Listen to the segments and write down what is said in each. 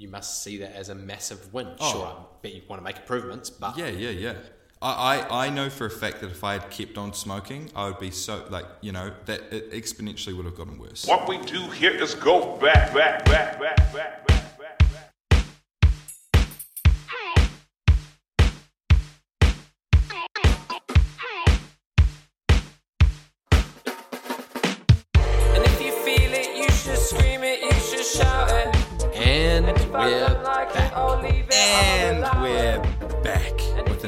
you must see that as a massive win. Oh. Sure, I bet you want to make improvements, but Yeah, yeah, yeah. I, I, I know for a fact that if I had kept on smoking, I would be so like you know that it exponentially would have gotten worse. What we do here is go back, back, back, back, back, back, we're back. And we're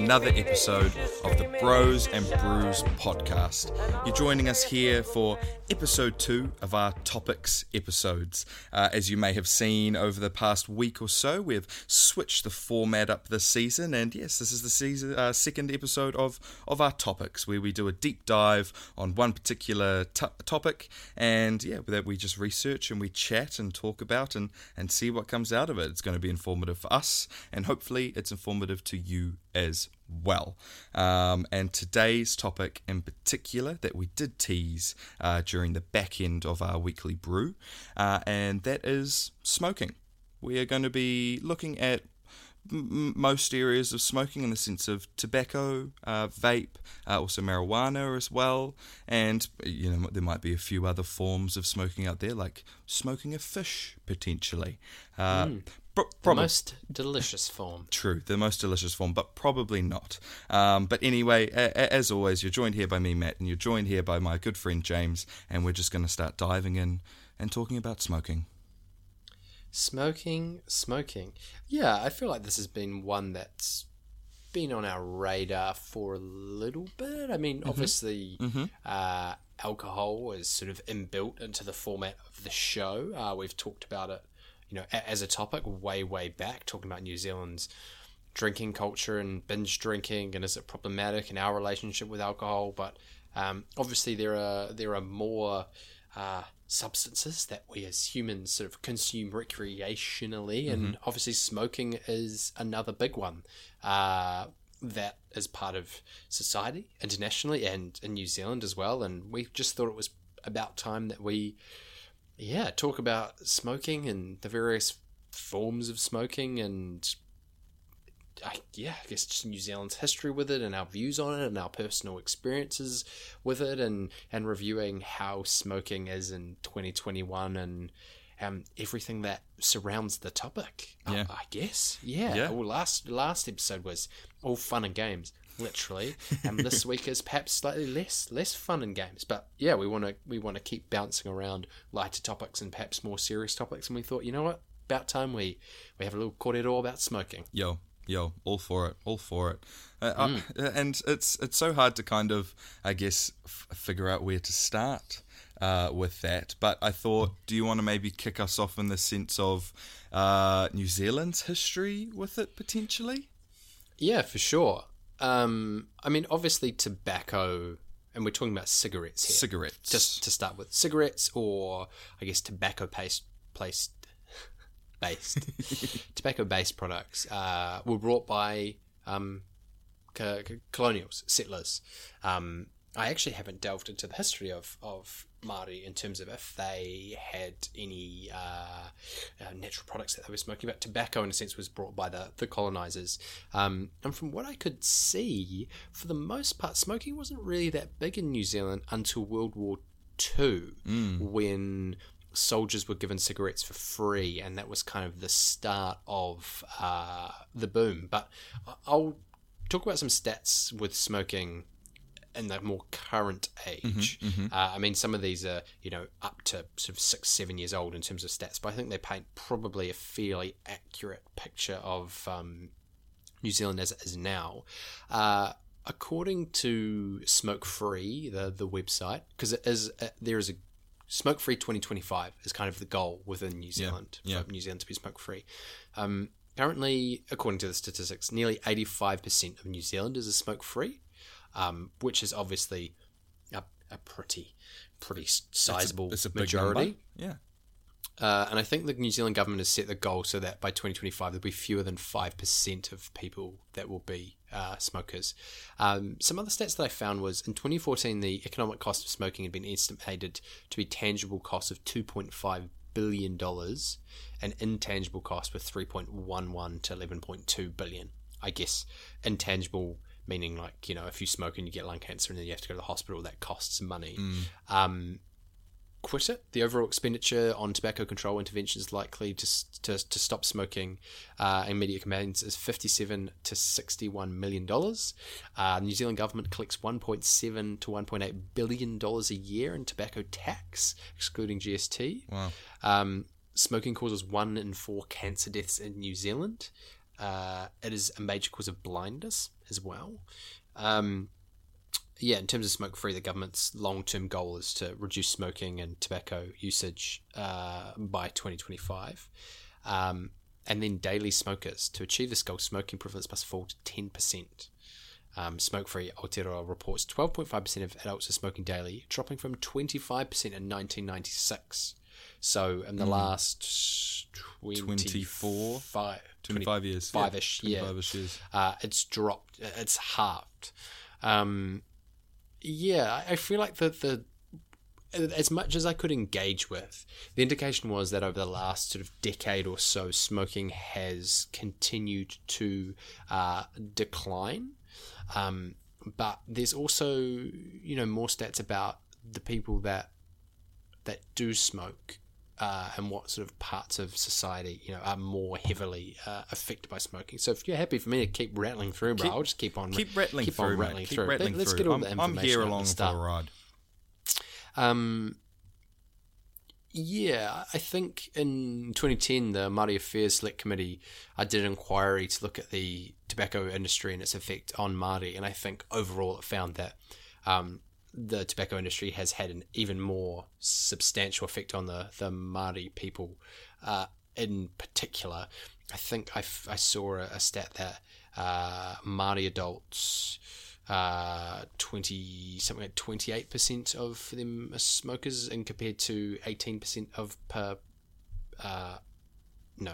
another episode of the Bros and Brews podcast. You're joining us here for episode two of our topics episodes. Uh, as you may have seen over the past week or so, we've switched the format up this season, and yes, this is the season uh, second episode of of our topics, where we do a deep dive on one particular t- topic, and yeah, that we just research and we chat and talk about and and see what comes out of it. It's going to be informative for us, and hopefully, it's informative to you as well. Um, and today's topic in particular that we did tease uh, during the back end of our weekly brew, uh, and that is smoking. We are going to be looking at most areas of smoking in the sense of tobacco, uh, vape, uh, also marijuana as well, and you know there might be a few other forms of smoking out there, like smoking a fish potentially. Uh, pro- The most delicious form. True, the most delicious form, but probably not. Um, but anyway, a- a- as always, you're joined here by me, Matt, and you're joined here by my good friend James, and we're just going to start diving in and talking about smoking. Smoking, smoking. Yeah, I feel like this has been one that's been on our radar for a little bit. I mean, obviously, Uh, alcohol is sort of inbuilt into the format of the show. Uh, we've talked about it, you know, a- as a topic way, way back, talking about New Zealand's drinking culture and binge drinking, and is it problematic in our relationship with alcohol? But um, obviously, there are there are more uh, substances that we as humans sort of consume recreationally, and obviously, smoking is another big one. Uh, that is part of society internationally and in New Zealand as well, and we just thought it was about time that we, yeah, talk about smoking and the various forms of smoking and I, yeah, I guess just New Zealand's history with it and our views on it and our personal experiences with it and, and reviewing how smoking is in 2021 and um, everything that surrounds the topic. I- Yeah. I, guess. Yeah. Yeah. Well, last last episode was all fun and games, literally, and this week is perhaps slightly less less fun and games. But yeah, we want to we want to keep bouncing around lighter topics and perhaps more serious topics. And we thought, you know what, about time we we have a little kōrero about smoking. Yo, yo, all for it, all for it. Uh, I- and it's it's so hard to kind of, I guess, f- figure out where to start uh, with that. But I thought, do you want to maybe kick us off in the sense of uh, New Zealand's history with it potentially? Yeah, for sure. Um, I mean, obviously, tobacco, and we're talking about cigarettes here. Cigarettes. Just to start with, cigarettes, or I guess tobacco paste placed based tobacco based products uh, were brought by um, co- co- colonials, settlers. Um, I actually haven't delved into the history of, of Māori in terms of if they had any uh, uh, natural products that they were smoking, but tobacco, in a sense, was brought by the, the colonizers. Um, and from what I could see, for the most part, smoking wasn't really that big in New Zealand until World War II, when soldiers were given cigarettes for free, and that was kind of the start of uh, the boom. But I'll talk about some stats with smoking in the more current age. Uh, I mean, some of these are you know up to sort of six, seven years old in terms of stats, but I think they paint probably a fairly accurate picture of um, New Zealand as it is now. Uh, according to Smoke Free, the the website, because it is uh, there is a Smoke Free 2025 is kind of the goal within New Zealand yeah. for New Zealand to be smoke free. Um, currently, according to the statistics, nearly 85% of New Zealanders are smoke free, um, which is obviously a, a pretty pretty sizable it's a big majority. number. Yeah. Uh, and I think the New Zealand government has set the goal so that by 2025 there'll be fewer than 5% of people that will be uh, smokers. Um, some other stats that I found was in 2014 the economic cost of smoking had been estimated to be tangible cost of 2.5 billion dollars, and intangible costs were 3.11 to 11.2 billion. I guess intangible meaning like you know if you smoke and you get lung cancer and then you have to go to the hospital, that costs money. Um, quit it. The overall expenditure on tobacco control interventions likely to, to, to stop smoking uh, in media campaigns is 57 to 61 million dollars. Uh, the New Zealand government collects 1.7 to 1.8 billion dollars a year in tobacco tax, excluding GST. Wow. Um, smoking causes one in four cancer deaths in New Zealand. Uh, it is a major cause of blindness as well. Um, yeah, in terms of smoke free, the government's long term goal is to reduce smoking and tobacco usage uh, by 2025. Um, and then daily smokers. To achieve this goal, smoking prevalence must fall to 10%. Um, smoke free Aotearoa reports 12.5% of adults are smoking daily, dropping from 25% in 1996. So in the last 24? five, 25 years. five-ish, yeah. 25 years. uh, it's dropped. It's halved. Um, yeah, I I feel like the the as much as I could engage with, the indication was that over the last sort of decade or so, smoking has continued to uh, decline. Um, but there's also, you know, more stats about the people that that do smoke uh, and what sort of parts of society, you know, are more heavily uh, affected by smoking. So if you're happy for me to keep rattling through, bro, Keep- I'll just keep on Keep rattling keep through, on rattling Keep through. rattling Let's through. get all I'm, the I'm here at the along for the ride. Um, yeah, I think in 2010, the Māori Affairs Select Committee I did an inquiry to look at the tobacco industry and its effect on Māori, and I think overall it found that um, the tobacco industry has had an even more substantial effect on the, the Māori people uh, in particular. I think I, f- I saw a, a stat that uh, Māori adults uh, 20 something like 28% of them are smokers and compared to 18% of per uh, no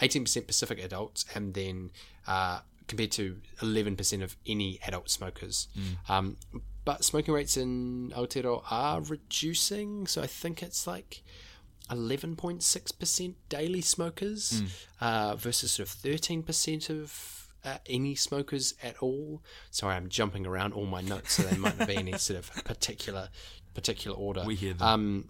18% Pacific adults and then uh, compared to 11% of any adult smokers um, but smoking rates in Aotearoa are reducing so I think it's like 11.6% daily smokers uh, versus sort of 13% of uh, any smokers at all. Sorry, I'm jumping around all my notes, so they might not be in any sort of particular particular order. We hear them. Um,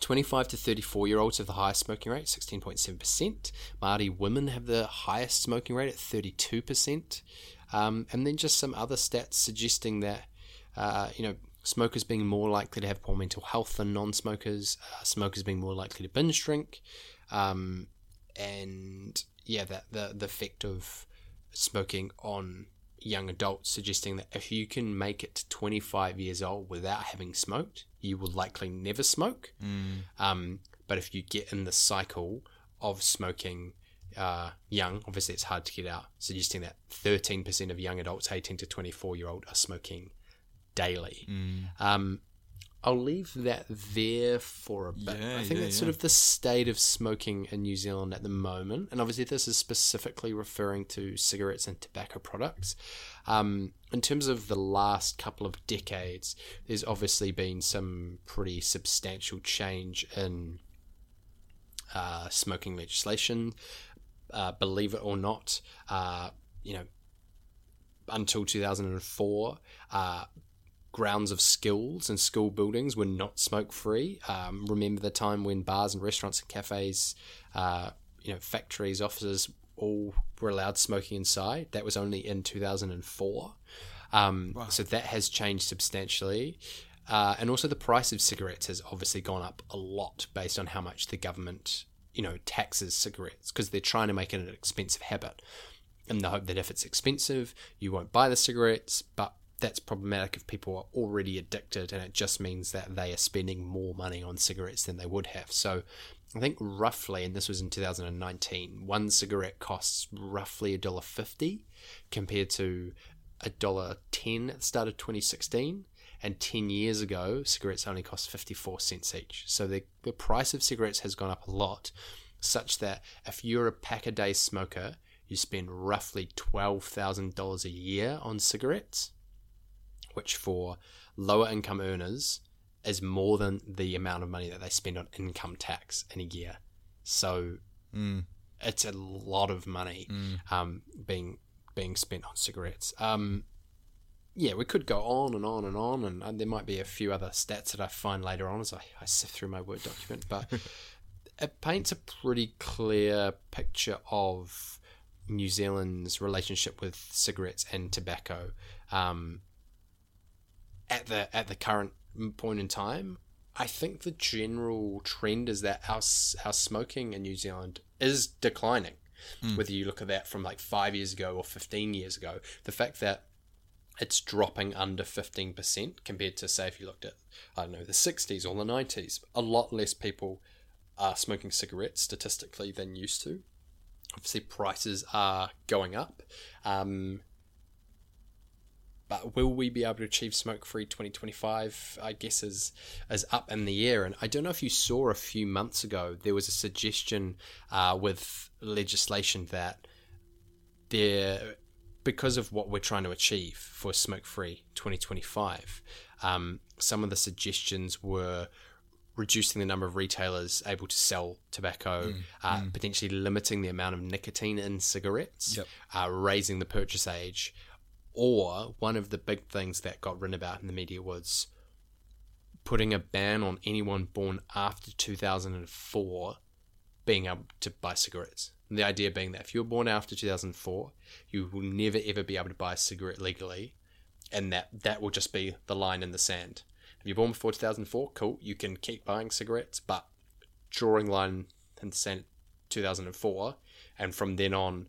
25 to 34 year olds have the highest smoking rate, 16.7%. Māori women have the highest smoking rate at 32%. Um, and then just some other stats suggesting that, uh, you know, smokers being more likely to have poor mental health than non smokers, uh, smokers being more likely to binge drink, um, and yeah, that the, the effect of smoking on young adults, suggesting that if you can make it to 25 years old without having smoked, you will likely never smoke. Um, but if you get in the cycle of smoking uh, young, obviously it's hard to get out, suggesting that 13% of young adults, 18 to 24 year old, are smoking daily. Um, I'll leave that there for a bit. Yeah, I think yeah, that's sort of the state of smoking in New Zealand at the moment. And obviously, this is specifically referring to cigarettes and tobacco products. Um, in terms of the last couple of decades, there's obviously been some pretty substantial change in uh, smoking legislation. Uh, believe it or not, uh, you know, until 2004, uh, grounds of schools and school buildings were not smoke free. Um, remember the time when bars and restaurants and cafes, uh, you know, factories, offices, all were allowed smoking inside. That was only in 2004. Um, So that has changed substantially. Uh, and also the price of cigarettes has obviously gone up a lot based on how much the government, you know, taxes cigarettes because they're trying to make it an expensive habit in the hope that if it's expensive, you won't buy the cigarettes. But that's problematic if people are already addicted, and it just means that they are spending more money on cigarettes than they would have. So, I think roughly, and this was in 2019, one cigarette costs roughly a dollar fifty, compared to a dollar ten at the start of 2016. And 10 years ago, cigarettes only cost 54 cents each. So the, the price of cigarettes has gone up a lot, such that if you're a pack a day smoker, you spend roughly $12,000 a year on cigarettes, which for lower income earners is more than the amount of money that they spend on income tax in a year. So it's a lot of money um, being being spent on cigarettes. Um, yeah, we could go on and on and on, and, and there might be a few other stats that I find later on as I, I sift through my Word document, but it paints a pretty clear picture of New Zealand's relationship with cigarettes and tobacco um, at the at the current point in time. I think the general trend is that our our smoking in New Zealand is declining. Whether you look at that from like five years ago or fifteen years ago, the fact that it's dropping under 15% compared to say if you looked at i don't know the 60s or the 90s a lot less people are smoking cigarettes statistically than used to obviously prices are going up um, but will we be able to achieve smoke free 2025 i guess is is up in the air and i don't know if you saw a few months ago there was a suggestion uh, with legislation that there because of what we're trying to achieve for smoke free 2025 um, some of the suggestions were reducing the number of retailers able to sell tobacco, uh, potentially limiting the amount of nicotine in cigarettes, Yep. uh, raising the purchase age, or one of the big things that got written about in the media was putting a ban on anyone born after 2004 being able to buy cigarettes. And the idea being that if you were born after 2004, you will never ever be able to buy a cigarette legally, and that that will just be the line in the sand. If you're born before 2004, cool, you can keep buying cigarettes, but drawing line in the sand 2004, and from then on,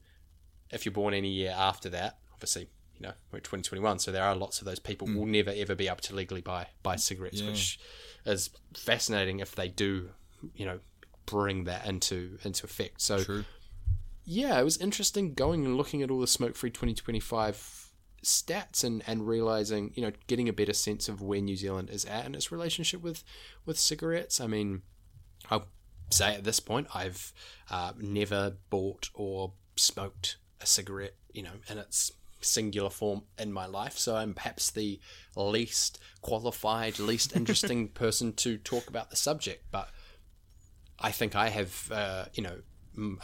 if you're born any year after that, obviously, you know, we're 2021, so there are lots of those people will never ever be able to legally buy buy cigarettes, Yeah. which is fascinating if they do, you know, bring that into into effect. So True. yeah, it was interesting going and looking at all the smoke free 2025 stats and, and realizing, you know, getting a better sense of where New Zealand is at in its relationship with, with cigarettes. I mean, I'll say at this point, I've uh, never bought or smoked a cigarette, you know, and its singular form in my life. So I'm perhaps the least qualified, least interesting person to talk about the subject. But I think I have, uh, you know,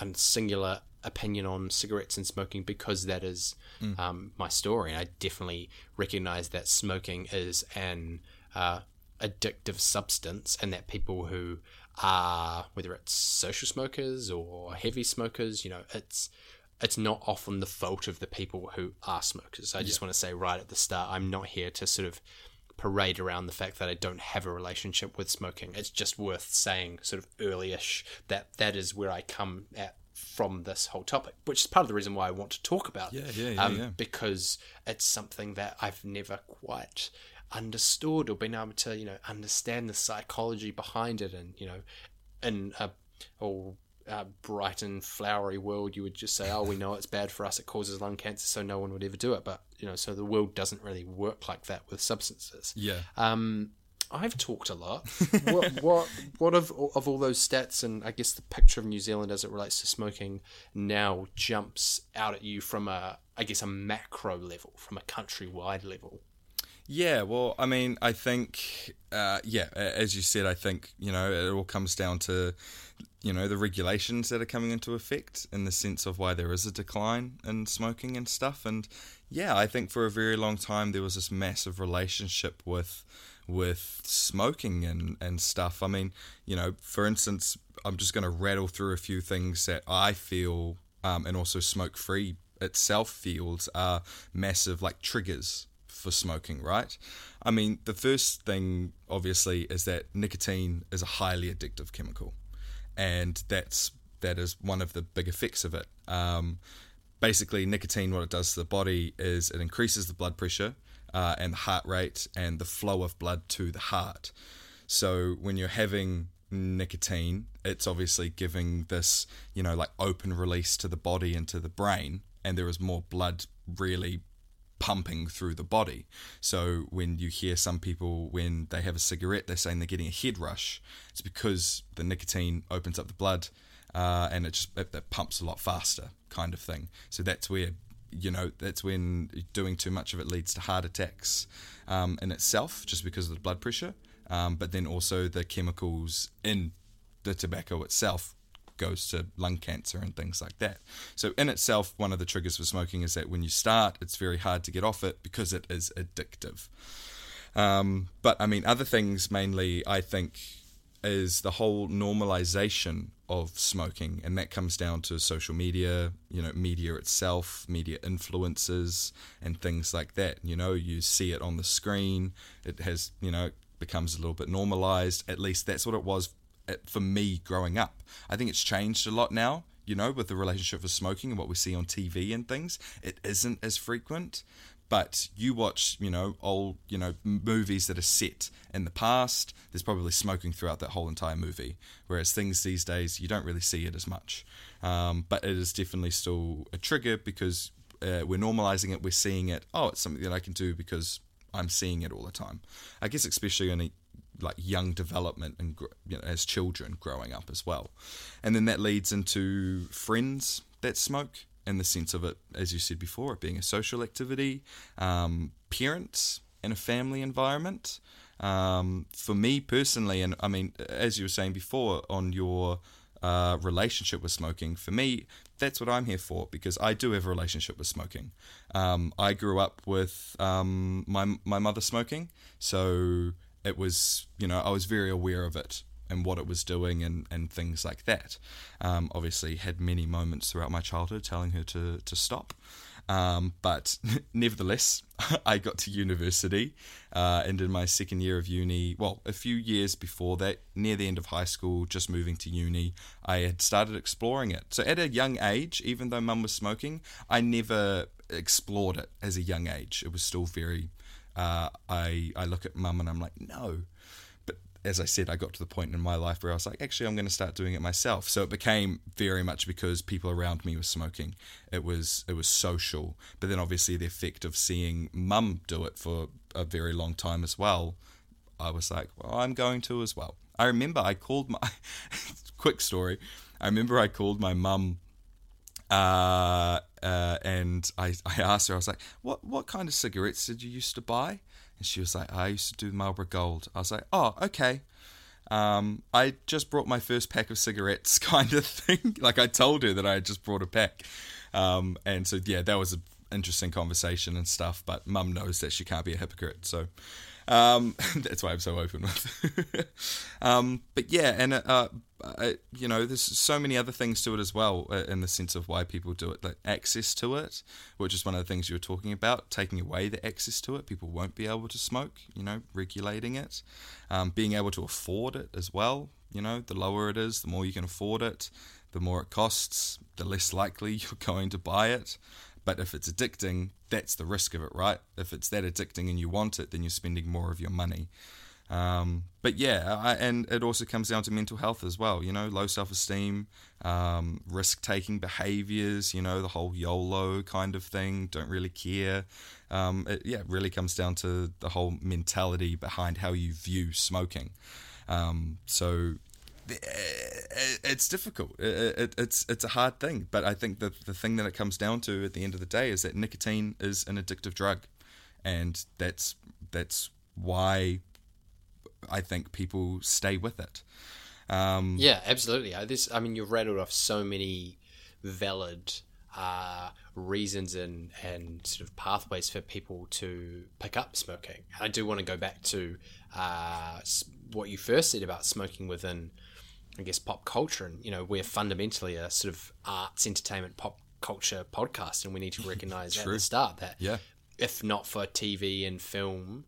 a singular opinion on cigarettes and smoking because that is um, my story. And I definitely recognize that smoking is an uh, addictive substance and that people who are, whether it's social smokers or heavy smokers, you know, it's it's not often the fault of the people who are smokers. I just want to say right at the start, I'm not here to sort of parade around the fact that I don't have a relationship with smoking. It's just worth saying, sort of early-ish, that that is where I come at from this whole topic, which is part of the reason why I want to talk about it. Yeah, yeah, yeah, um, yeah. Because it's something that I've never quite understood or been able to, you know, understand the psychology behind it, and you know, in a or uh, bright and flowery world, you would just say, "Oh, we know it's bad for us; it causes lung cancer, so no one would ever do it." But you know, so the world doesn't really work like that with substances. Yeah. Um, I've talked a lot. what what what of of all those stats and I guess the picture of New Zealand as it relates to smoking now jumps out at you from a I guess a macro level, from a countrywide level. Yeah, well, I mean, I think, uh, yeah, as you said, I think, you know, it all comes down to, you know, the regulations that are coming into effect in the sense of why there is a decline in smoking and stuff. And yeah, I think for a very long time there was this massive relationship with with smoking and, and stuff. I mean, you know, for instance, I'm just going to rattle through a few things that I feel, um, and also smoke free itself feels are massive like triggers for smoking, right? I mean, the first thing, obviously, is that nicotine is a highly addictive chemical, and that's that is one of the big effects of it. Um, basically, nicotine, what it does to the body is it increases the blood pressure uh, and the heart rate and the flow of blood to the heart. So when you're having nicotine, it's obviously giving this, you know, like open release to the body and to the brain, and there is more blood really pumping through the body. So when you hear some people when they have a cigarette, they're saying they're getting a head rush. It's because the nicotine opens up the blood, uh, and it just it, it pumps a lot faster, kind of thing. So that's where you know that's when doing too much of it leads to heart attacks um, in itself, just because of the blood pressure. um, but then also the chemicals in the tobacco itself goes to lung cancer and things like that. So in itself, one of the triggers for smoking is that when you start, it's very hard to get off it because it is addictive. Um, but I mean, other things mainly, I think, is the whole normalization of smoking, and that comes down to social media, you know, media itself, media influences, and things like that. You know, you see it on the screen, it has, you know, becomes a little bit normalized. At least that's what it was for me growing up. I think it's changed a lot now. You know, with the relationship with smoking and what we see on TV and things, it isn't as frequent but you watch you know old you know movies that are set in the past there's probably smoking throughout that whole entire movie whereas things these days you don't really see it as much um, but it is definitely still a trigger because uh, we're normalizing it we're seeing it oh it's something that i can do because i'm seeing it all the time i guess especially in a like young development and you know, as children growing up as well and then that leads into friends that smoke in the sense of it, as you said before, it being a social activity, um, parents in a family environment. Um, for me personally, and I mean, as you were saying before, on your uh, relationship with smoking, for me, that's what I'm here for because I do have a relationship with smoking. Um, I grew up with um, my my mother smoking, so it was you know I was very aware of it and what it was doing and, and things like that. Um, obviously, had many moments throughout my childhood telling her to, to stop. Um, but nevertheless, I got to university uh, and in my second year of uni, well, a few years before that, near the end of high school, just moving to uni, I had started exploring it. So at a young age, even though mum was smoking, I never explored it as a young age. It was still very. Uh, I I look at mum and I'm like, no, But as I said, I got to the point in my life where I was like, actually, I'm going to start doing it myself. So it became very much because people around me were smoking. It was it was social, but then obviously the effect of seeing mum do it for a very long time as well. I was like, well, I'm going to as well. I remember I called my quick story. I remember I called my mum uh, uh, and I, I asked her, I was like, what, what kind of cigarettes did you used to buy? And she was like, I used to do Marlboro Gold. I was like, oh, okay. Um, I just brought my first pack of cigarettes, kind of thing. like I told her that I had just brought a pack. Um, and so, yeah, that was an interesting conversation and stuff. But mum knows that she can't be a hypocrite. So um, that's why I'm so open with. um, but yeah, and uh, uh, you know, there's so many other things to it as well, uh, in the sense of why people do it, like access to it, which is one of the things you were talking about. Taking away the access to it, people won't be able to smoke. You know, regulating it, um, being able to afford it as well. You know, the lower it is, the more you can afford it, the more it costs, the less likely you're going to buy it. But if it's addicting, that's the risk of it, right? If it's that addicting and you want it, then you're spending more of your money. Um, but yeah, I, and it also comes down to mental health as well. You know, low self esteem, um, risk taking behaviors. You know, the whole YOLO kind of thing. Don't really care. Um, it, yeah, it really comes down to the whole mentality behind how you view smoking. Um, so it's difficult. it's it's a hard thing, but I think that the thing that it comes down to at the end of the day is that nicotine is an addictive drug, and that's that's why I think people stay with it. Um, yeah, absolutely. This, I mean, you've rattled off so many valid uh, reasons and and sort of pathways for people to pick up smoking. I do want to go back to uh, what you first said about smoking within I guess, pop culture. And, you know, we're fundamentally a sort of arts, entertainment, pop culture podcast. And we need to recognize at the start that yeah. if not for TV and film,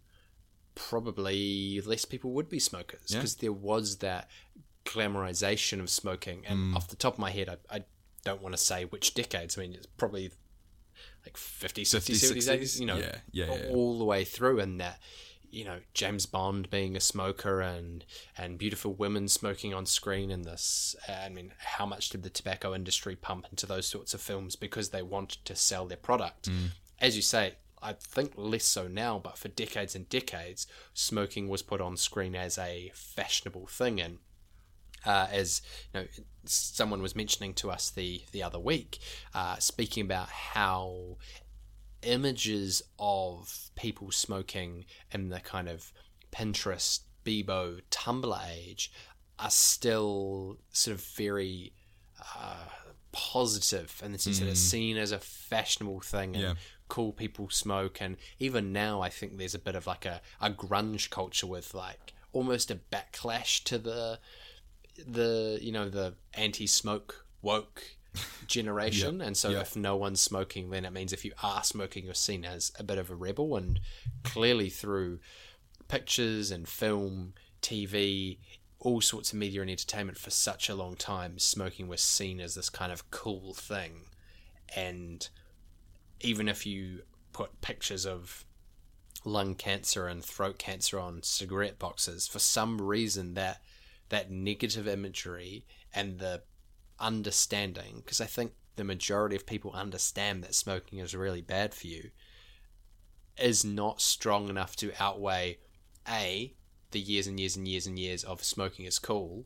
probably less people would be smokers because yeah. there was that glamorization of smoking. And mm. off the top of my head, I, I don't want to say which decades. I mean, it's probably like 50s, 60s, 70s, 80s, you know, yeah, yeah, yeah. all the way through. And that you know James Bond being a smoker and and beautiful women smoking on screen in this. I mean, how much did the tobacco industry pump into those sorts of films because they wanted to sell their product? Mm. As you say, I think less so now, but for decades and decades, smoking was put on screen as a fashionable thing, and uh, as you know, someone was mentioning to us the the other week, uh, speaking about how images of people smoking in the kind of Pinterest Bebo, Tumblr age are still sort of very uh, positive in the sense that it's seen as a fashionable thing and Yeah. cool people smoke. And even now, I think there's a bit of like a, a grunge culture with like almost a backlash to the the you know the anti-smoke woke generation. And so Yeah. if no one's smoking then it means if you are smoking you're seen as a bit of a rebel. And clearly through pictures and film tv all sorts of media and entertainment for such a long time smoking was seen as this kind of cool thing. And even if you put pictures of lung cancer and throat cancer on cigarette boxes for some reason that that negative imagery and the understanding because i think the majority of people understand that smoking is really bad for you is not strong enough to outweigh a the years and years and years and years of smoking is cool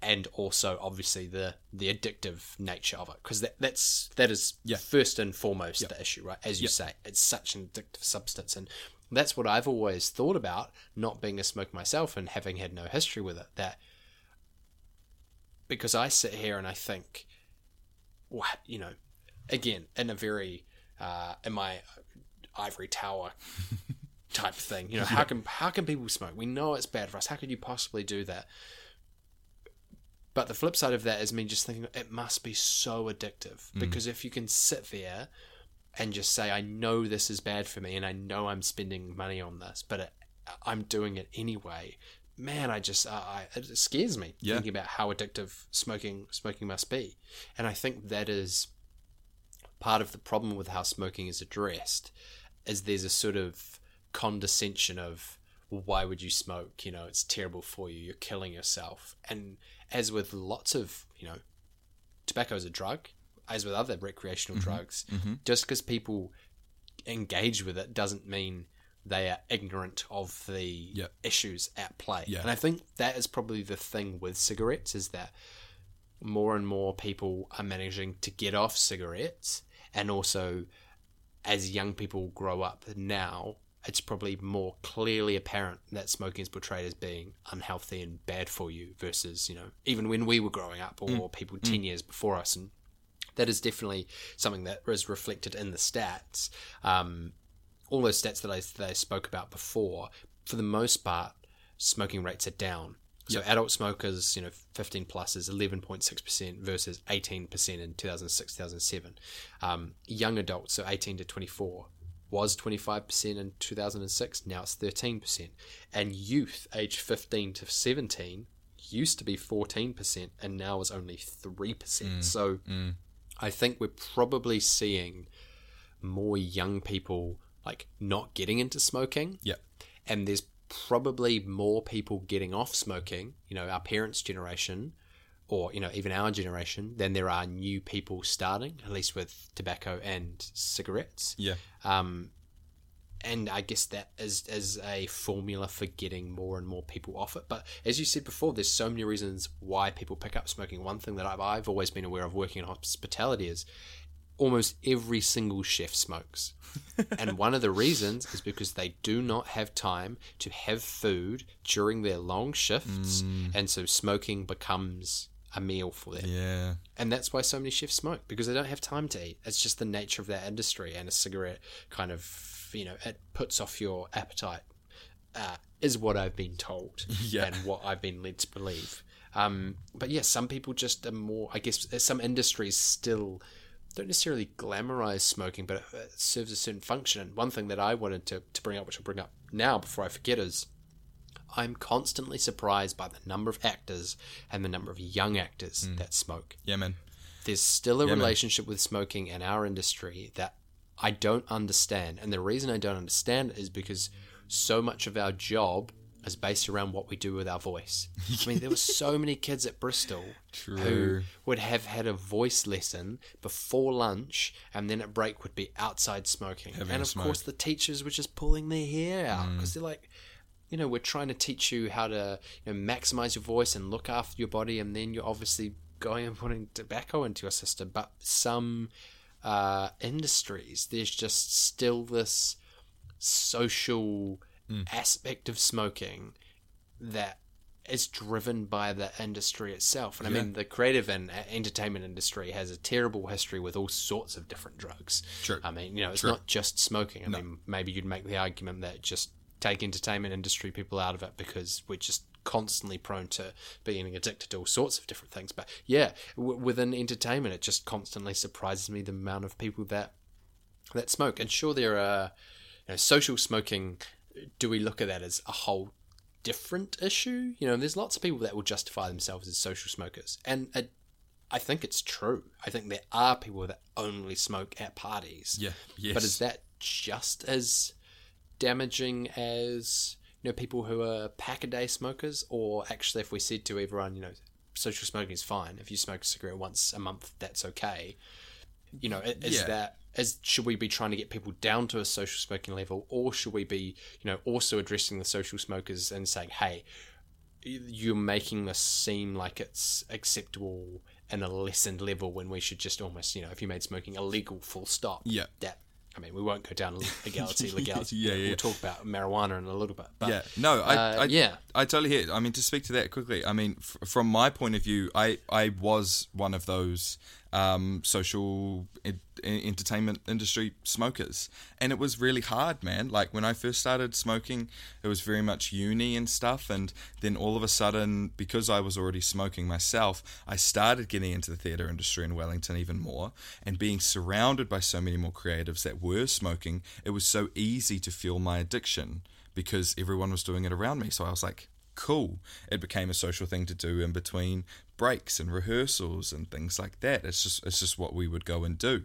and also obviously the the addictive nature of it because that that's that is Yeah. first and foremost the issue right? As you say it's such an addictive substance and that's what I've always thought about not being a smoker myself and having had no history with it that because I sit here and I think what you know again in a very uh, in my ivory tower type thing you know how can how can people smoke? We know it's bad for us. How could you possibly do that? But the flip side of that is me just thinking it must be so addictive because if you can sit there and just say, I know this is bad for me and I know I'm spending money on this, but it, I'm doing it anyway. Man, I just, uh, I, it scares me Yeah. thinking about how addictive smoking smoking must be. And I think that is part of the problem with how smoking is addressed is there's a sort of condescension of well, why would you smoke? You know it's terrible for you. You're killing yourself. And as with lots of you know tobacco is a drug as with other recreational drugs just because people engage with it doesn't mean they are ignorant of the Yep. issues at play. Yeah. and i think that is probably the thing with cigarettes is that more and more people are managing to get off cigarettes. And also as young people grow up now it's probably more clearly apparent that smoking is portrayed as being unhealthy and bad for you versus you know even when we were growing up or people 10 years before us. And that is definitely something that is reflected in the stats. Um, all those stats that I, that I spoke about before for the most part smoking rates are down so adult smokers, you know, 15 plus is 11.6% versus 18% in 2006, 2007. Um, young adults, so 18 to 24, was 25% in 2006. Now it's 13%. And youth, age 15 to 17, used to be 14% and now is only 3%. So I think we're probably seeing more young people like not getting into smoking Yeah. and there's probably more people getting off smoking, you know, our parents' generation, or you know, even our generation, than there are new people starting, at least with tobacco and cigarettes. Yeah. Um, and I guess that is is a formula for getting more and more people off it. But as you said before, there's so many reasons why people pick up smoking. One thing that I've, I've always been aware of working in hospitality is almost every single chef smokes. and one of the reasons is because they do not have time to have food during their long shifts. And so smoking becomes a meal for them. Yeah. And that's why so many chefs smoke because they don't have time to eat. It's just the nature of that industry. And a cigarette kind of, you know, it puts off your appetite, uh, is what I've been told Yeah. and what I've been led to believe. Um, but yeah, some people just are more, I guess, some industries still don't necessarily glamorize smoking, but it, it serves a certain function. And one thing that I wanted to, to bring up, which I'll bring up now before I forget, is I'm constantly surprised by the number of actors and the number of young actors mm. that smoke. Yeah, man. There's still a man. relationship with smoking in our industry that I don't understand. And the reason I don't understand it is because so much of our job is based around what we do with our voice. I mean, there were so many kids at Bristol who would have had a voice lesson before lunch and then at break would be outside smoking. Having and of smoke. course, the teachers were just pulling their hair out Mm. because they're like, you know, we're trying to teach you how to you know, maximize your voice and look after your body, and then you're obviously going and putting tobacco into your system. But some uh, industries, there's just still this social aspect of smoking that is driven by the industry itself. And I mean, the creative and uh, entertainment industry has a terrible history with all sorts of different drugs. True. I mean, you know, it's True. not just smoking. I mean, maybe you'd make the argument that just take entertainment industry people out of it because we're just constantly prone to being addicted to all sorts of different things. But yeah, w- within entertainment, it just constantly surprises me the amount of people that that smoke. And sure, there are you know, social smoking. Do we look at that as a whole different issue? You know, there's lots of people that will justify themselves as social smokers, and it, I think it's true. I think there are people that only smoke at parties. Yeah, yes. But is that just as damaging as you know people who are pack a day smokers, or actually, if we said to everyone, you know, social smoking is fine. If you smoke a cigarette once a month, that's okay. You know, is Yeah. that is should we be trying to get people down to a social smoking level, or should we be, you know, also addressing the social smokers and saying, hey, you're making this seem like it's acceptable in a lessened level when we should just almost, you know, if you made smoking illegal, full stop. Yeah. That I mean, we won't go down legality, legality. Yeah, yeah, We'll talk about marijuana in a little bit. But yeah, no, I, uh, I, yeah. I totally hear. It. I mean, to speak to that quickly, I mean, f- from my point of view, I, I was one of those um, social en- entertainment industry smokers, and it was really hard, man. Like when I first started smoking, it was very much uni and stuff, and then all of a sudden, because I was already smoking myself, I started getting into the theatre industry in Wellington even more, and being surrounded by so many more creatives that were smoking, it was so easy to feel my addiction because everyone was doing it around me. So I was like, cool. It became a social thing to do in between breaks and rehearsals and things like that. It's just it's just what we would go and do.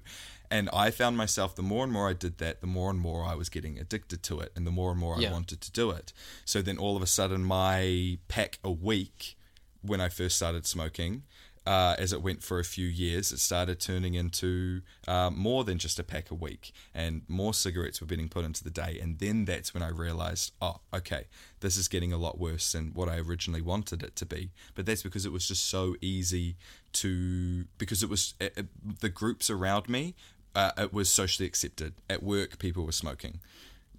And I found myself the more and more I did that, the more and more I was getting addicted to it and the more and more Yeah. I wanted to do it. So then all of a sudden my pack a week when I first started smoking uh, as it went for a few years, it started turning into uh, more than just a pack a week, and more cigarettes were being put into the day. And then that's when I realized, oh, okay, this is getting a lot worse than what I originally wanted it to be. But that's because it was just so easy to, because it was it, it- the groups around me, uh, it was socially accepted. At work, people were smoking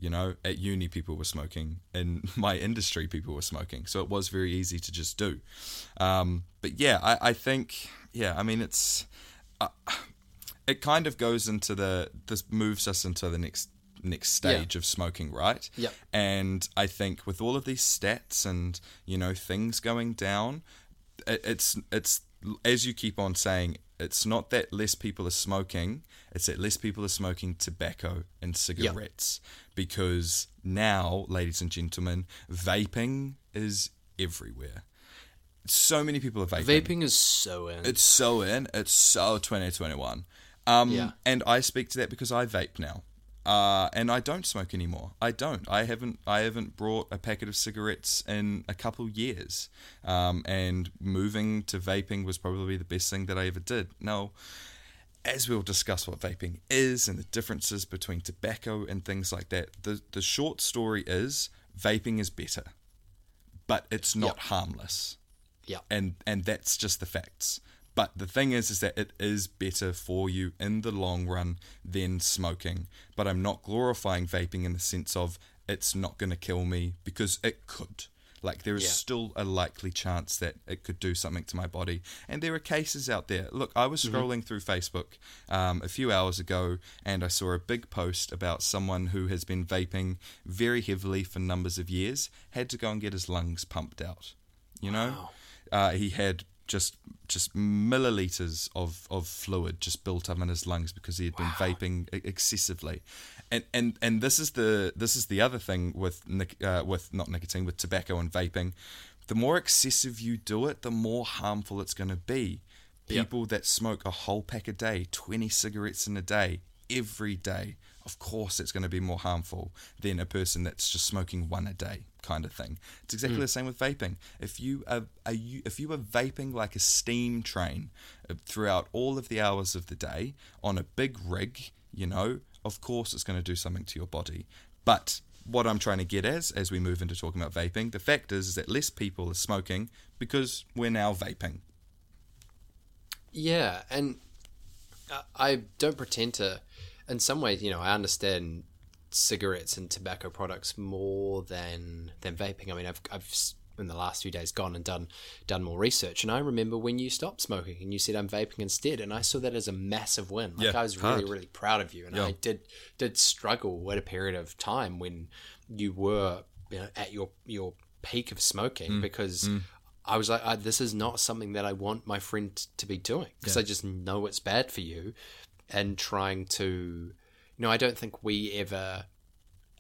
you know at uni people were smoking in my industry people were smoking. So it was very easy to just do. Um, but yeah I, I think yeah i mean it's uh, it kind of goes into the this moves us into the next next stage of smoking right? Yeah. and i think with all of these stats and you know things going down it, it's it's as you keep on saying it's not that less people are smoking it's that less people are smoking tobacco and cigarettes because now ladies and gentlemen vaping is everywhere so many people are vaping Vaping is so in. it's so in. It's so 2021. Um, Yeah. And I speak to that because I vape now. Uh, and I don't smoke anymore. I don't. I haven't. I haven't brought a packet of cigarettes in a couple years. Um, and moving to vaping was probably the best thing that I ever did. Now, as we'll discuss what vaping is and the differences between tobacco and things like that, the the short story is vaping is better, but it's not Yep. harmless yeah. and and that's just the facts. But the thing is, is that it is better for you in the long run than smoking. But I'm not glorifying vaping in the sense of it's not going to kill me because it could. Like there is Yeah. still a likely chance that it could do something to my body, and there are cases out there. Look, I was scrolling through Facebook um, a few hours ago, and I saw a big post about someone who has been vaping very heavily for numbers of years, had to go and get his lungs pumped out. You know, uh, he had just just milliliters of, of fluid just built up in his lungs because he had been vaping excessively, and and and this is the this is the other thing with nic- uh, with not nicotine with tobacco and vaping, the more excessive you do it, the more harmful it's going to be. Yep. People that smoke a whole pack a day, twenty cigarettes in a day, every day, of course it's going to be more harmful than a person that's just smoking one a day kind of thing. It's exactly the same with vaping. If you are, are you, if you are vaping like a steam train uh, throughout all of the hours of the day on a big rig, you know, of course it's going to do something to your body. But what I'm trying to get as as we move into talking about vaping, the fact is, is that less people are smoking because we're now vaping. Yeah, and I- I don't pretend to. In some ways, you know, I understand cigarettes and tobacco products more than than vaping. I mean, I've I've in the last few days gone and done done more research. And I remember when you stopped smoking and you said I'm vaping instead, and I saw that as a massive win. Like Yeah, I was really hard. really proud of you, and Yeah. I did did struggle at a period of time when you were you know, at your your peak of smoking Mm. because. I was like, I, this is not something that I want my friend to be doing because Yeah. I just know it's bad for you, and trying to, you know, I don't think we ever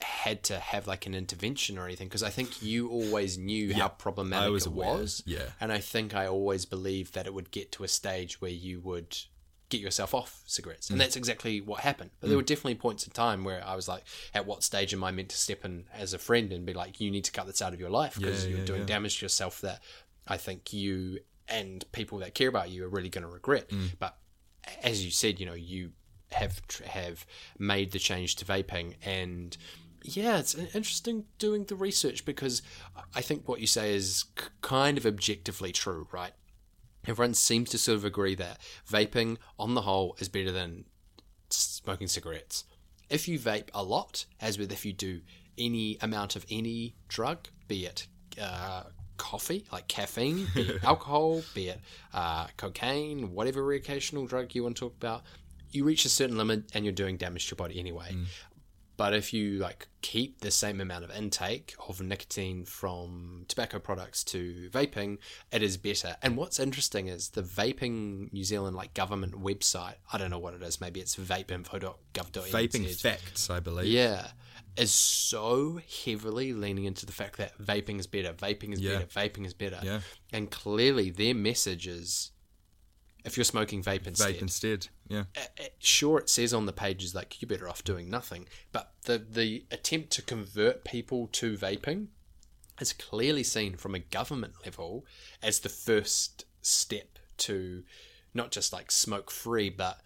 had to have like an intervention or anything because I think you always knew how problematic was it aware, was. yeah. And I think I always believed that it would get to a stage where you would get yourself off cigarettes. Mm. And that's exactly what happened. But there were definitely points in time where I was like, at what stage am I meant to step in as a friend and be like, you need to cut this out of your life because Yeah, you're yeah, doing yeah. damage to yourself that I think you and people that care about you are really going to regret. Mm. But as you said, you know, you have have made the change to vaping and yeah, it's interesting doing the research because I think what you say is kind of objectively true, right? Everyone seems to sort of agree that vaping, on the whole, is better than smoking cigarettes. If you vape a lot, as with if you do any amount of any drug, be it uh, coffee, like caffeine, be it alcohol, be it uh, cocaine, whatever recreational drug you want to talk about, you reach a certain limit and you're doing damage to your body anyway. But if you like keep the same amount of intake of nicotine from tobacco products to vaping, it is better. And what's interesting is the vaping New Zealand like government website. I don't know what it is. Maybe it's vapeinfo.gov.nz. Vaping facts, I believe. Yeah, is so heavily leaning into the fact that vaping is better, vaping is Yeah. better, vaping is better. Yeah. And clearly their message is if you're smoking vape instead. Vape instead. Yeah. uh, uh, sure it says on the pages like you're better off doing nothing, but the the attempt to convert people to vaping is clearly seen from a government level as the first step to not just like smoke free, but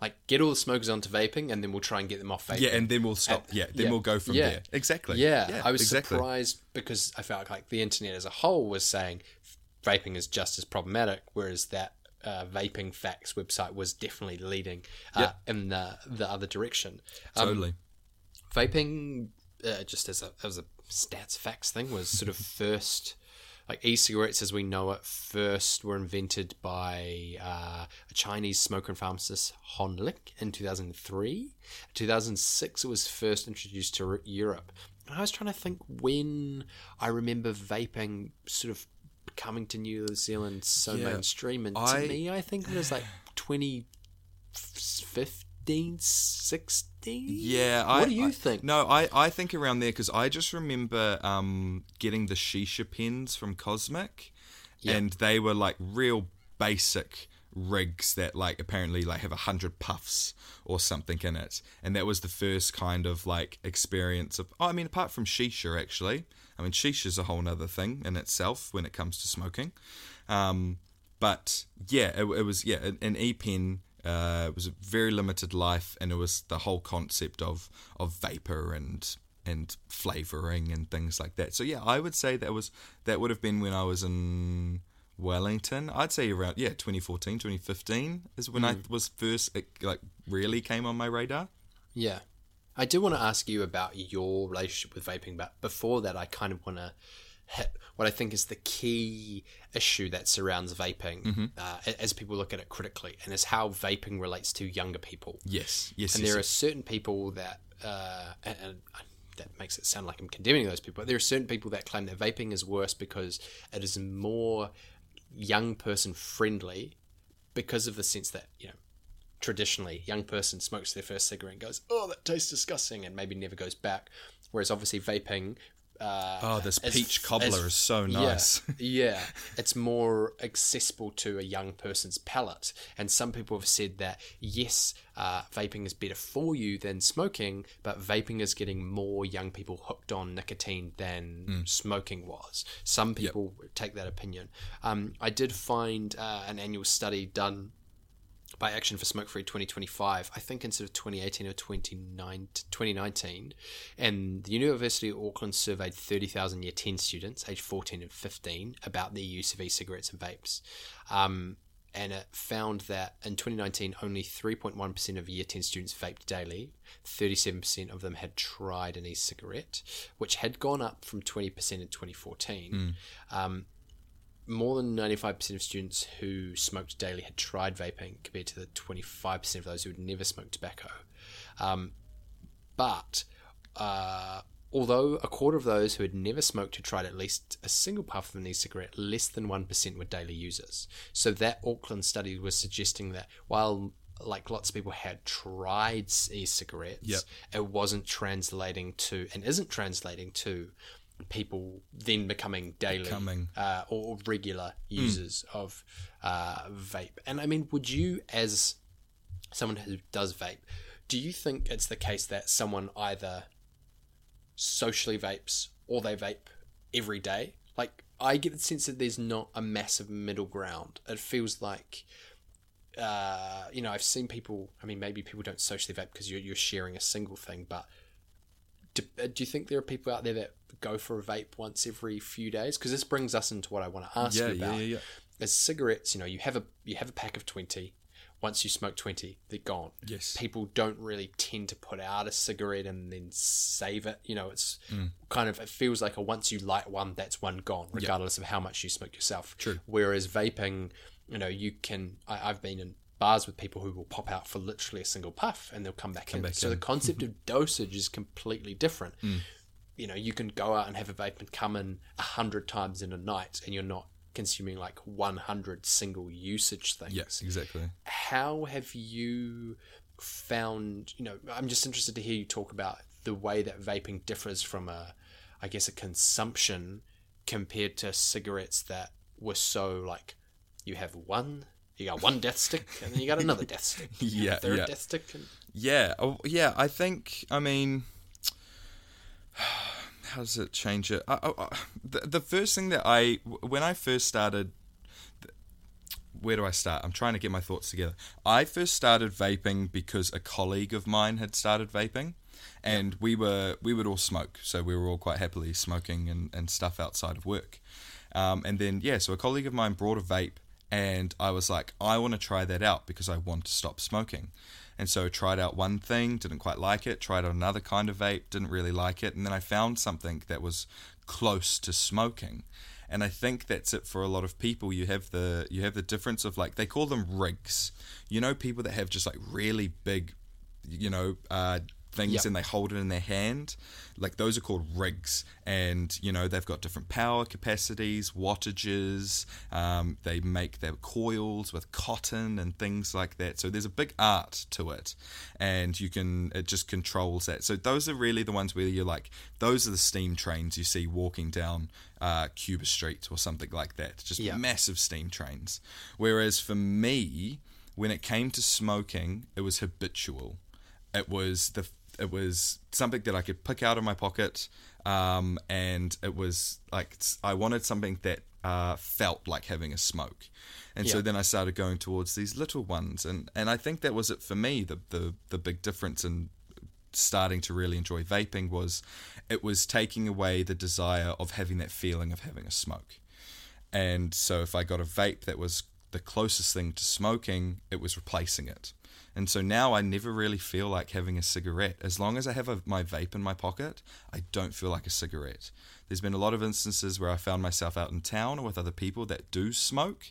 like get all the smokers onto vaping, and then we'll try and get them off vaping. Yeah, and then we'll stop. And- yeah, then yeah, we'll go from yeah. there. Exactly. Yeah, I was exactly. surprised because I felt like the internet as a whole was saying vaping is just as problematic, whereas that uh, vaping facts website was definitely leading uh, Yep. in the the other direction. Um, Totally. Vaping, uh, just as a as a stats facts thing, was sort of first. Like e-cigarettes, as we know it, first were invented by uh, a Chinese smoker and pharmacist Hon Lik in 2003. 2006, it was first introduced to Europe. And I was trying to think when I remember vaping sort of coming to New Zealand so Yeah, mainstream. And I- to me, I think it was like 2015, 16. Yeah, What I, do you I- think? No, I, I think around there because I just remember um, getting the shisha pins from Cosmic, Yeah. and they were like real basic rigs that like apparently like have a hundred puffs or something in it, and that was the first kind of like experience of. Oh, I mean, apart from shisha, actually, I mean, shisha's a whole nother thing in itself when it comes to smoking. Um, but yeah, it, it was yeah an, an e pen. Uh, it was a very limited life, and it was the whole concept of of vapor and and flavoring and things like that. So yeah, I would say that was that would have been when I was in Wellington. I'd say around yeah 2014, 2015 is when I was first it, like really came on my radar. Yeah. I do want to ask you about your relationship with vaping, but before that, I kind of want to hit what I think is the key issue that surrounds vaping uh, as people look at it critically, and is how vaping relates to younger people. Yes, yes, and yes, there are certain people that, uh, and, and that makes it sound like I'm condemning those people. But there are certain people that claim that vaping is worse because it is more young person friendly, because of the sense that you know traditionally young person smokes their first cigarette and goes, "Oh, that tastes disgusting," and maybe never goes back. Whereas obviously vaping. Uh, Oh, this peach cobbler as- is so nice. yeah, it's more accessible to a young person's palate. And some people have said that yes, uh, vaping is better for you than smoking, but vaping is getting more young people hooked on nicotine than Hmm. smoking was. Some people take that opinion. Um, I did find uh, an annual study done by Action for Smoke Free 2025, I think instead of 2018 or 29 2019, and the University of Auckland surveyed 30,000 year 10 students, aged 14 and 15, about their use of e cigarettes and vapes. Um, and it found that in 2019, only 3.1% of year 10 students vaped daily. 37% of them had tried an e cigarette, which had gone up from 20% in 2014. Um, more than 95% of students who smoked daily had tried vaping compared to the 25% of those who had never smoked tobacco. Um, but uh, although a quarter of those who had never smoked had tried at least a single puff of an e-cigarette, less than 1% were daily users. So that Auckland study was suggesting that while like lots of people had tried e-cigarettes, Yep. it wasn't translating to and isn't translating to people then becoming daily Becoming. uh, or regular users of uh, vape. And I mean, would you, as someone who does vape, do you think it's the case that someone either socially vapes or they vape every day? Like, I get the sense that there's not a massive middle ground. It feels like, uh, you know, I've seen people. I mean, maybe people don't socially vape because you're you're sharing a single thing, but do, uh, do you think there are people out there that go for a vape once every few days? Because this brings us into what I want to ask Yeah, you about. yeah, yeah. As cigarettes, you know, you have a you have a pack of twenty. Once you smoke twenty, they're gone. Yes. People don't really tend to put out a cigarette and then save it. You know, it's Mm. kind of it feels like a once you light one, that's one gone, regardless of how much you smoke yourself. True. Whereas vaping, you know, you can. I, I've been in bars with people who will pop out for literally a single puff and they'll come back in. back so in. the concept of dosage is completely different. Mm. You know, you can go out and have a vape and come in a hundred times in a night, and you're not consuming like 100 single usage things. Yes, exactly. How have you found? You know, I'm just interested to hear you talk about the way that vaping differs from a, I guess, a consumption compared to cigarettes that were so like, you have one. You got one death stick, and then you got another death stick. Yeah, third yeah. death stick. And, Yeah, oh, yeah. I think. I mean, how does it change it? I, I, I- the, the first thing that I when I first started. Where do I start? I'm trying to get my thoughts together. I first started vaping because a colleague of mine had started vaping, and we were we would all smoke, so we were all quite happily smoking and, and stuff outside of work. Um, and then yeah, so a colleague of mine brought a vape, and I was like, I want to try that out because I want to stop smoking. And so I tried out one thing, didn't quite like it. Tried out another kind of vape, didn't really like it. And then I found something that was close to smoking. And I think that's it for a lot of people. You have the you have the difference of like they call them rigs. You know, people that have just like really big, you know, uh, things Yep. and they hold it in their hand. Like those are called rigs, and you know they've got different power capacities, wattages. Um, they make their coils with cotton and things like that. So there's a big art to it, and you can it just controls that. So those are really the ones where you're like those are the steam trains you see walking down uh, Cuba Street or something like that. Just Yeah. massive steam trains. Whereas for me, when it came to smoking, it was habitual. It was the it was something that I could pick out of my pocket, um, and it was like I wanted something that uh, felt like having a smoke. And so then I started going towards these little ones, and, and I think that was it for me. The, the the big difference in starting to really enjoy vaping was it was taking away the desire of having that feeling of having a smoke. And so if I got a vape that was the closest thing to smoking, it was replacing it. And so now I never really feel like having a cigarette. As long as I have a, my vape in my pocket, I don't feel like a cigarette. There's been a lot of instances where I found myself out in town or with other people that do smoke,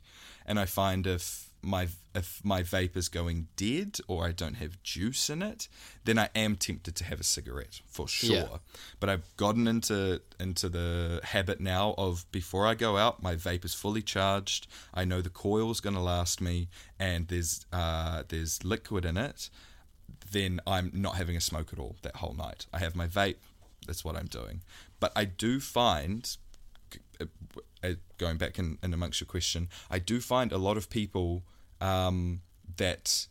and I find if my if my vape is going dead or I don't have juice in it, then I am tempted to have a cigarette for sure. Yeah. But I've gotten into into the habit now of before I go out, my vape is fully charged. I know the coil's going to last me, and there's uh, there's liquid in it. Then I'm not having a smoke at all that whole night. I have my vape. That's what I'm doing. But I do find, uh, going back in, in amongst your question, I do find a lot of people um, that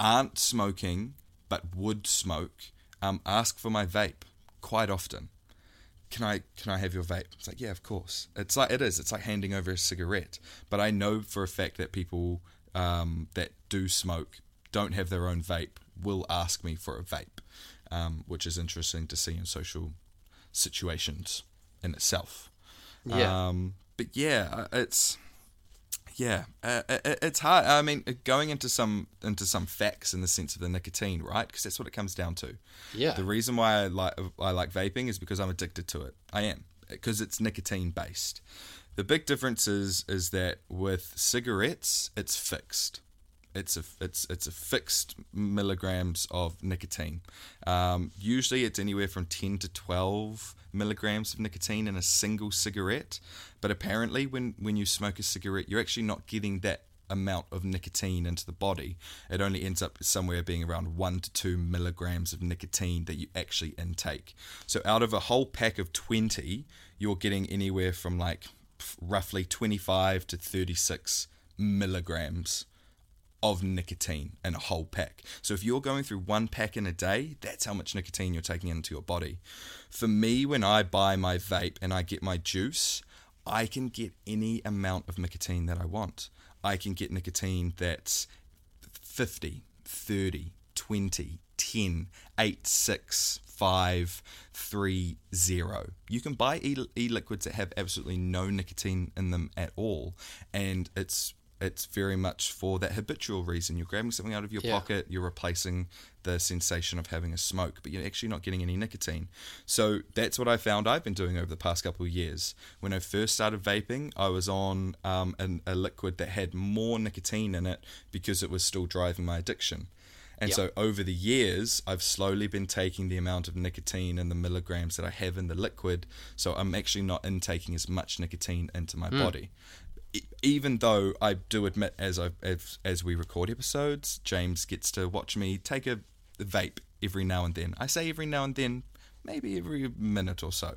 aren't smoking but would smoke um, ask for my vape quite often. Can I can I have your vape? It's like yeah, of course. It's like it is. It's like handing over a cigarette. But I know for a fact that people um, that do smoke don't have their own vape will ask me for a vape, um, which is interesting to see in social situations in itself. Yeah. Um, but yeah, uh, it's Yeah, uh, it, it's hard. I mean, uh, going into some into some facts in the sense of the nicotine, right? Because that's what it comes down to. Yeah. The reason why I like I like vaping is because I'm addicted to it. I am because it's nicotine based. The big difference is is that with cigarettes, it's fixed. It's a it's it's a fixed milligrams of nicotine. Um, usually, it's anywhere from ten to twelve milligrams of nicotine in a single cigarette. But apparently, when when you smoke a cigarette, you're actually not getting that amount of nicotine into the body. It only ends up somewhere being around one to two milligrams of nicotine that you actually intake. So out of a whole pack of twenty, you're getting anywhere from like roughly twenty five to thirty six milligrams of nicotine in a whole pack. So if you're going through one pack in a day, that's how much nicotine you're taking into your body. For me, when I buy my vape and I get my juice, I can get any amount of nicotine that I want. I can get nicotine that's 50, 30, 20, 10, 8, 6, 5, 3, 0. You can buy e liquids that have absolutely no nicotine in them at all, and it's it's very much for that habitual reason. You're grabbing something out of your Yeah. pocket, you're replacing the sensation of having a smoke, but you're actually not getting any nicotine. So that's what I found I've been doing over the past couple of years. When I first started vaping, I was on um, an, a liquid that had more nicotine in it because it was still driving my addiction. And Yeah. so over the years, I've slowly been taking the amount of nicotine and the milligrams that I have in the liquid. So I'm actually not intaking as much nicotine into my body. Even though I do admit, as I as, as we record episodes, James gets to watch me take a vape every now and then. I say every now and then, maybe every minute or so.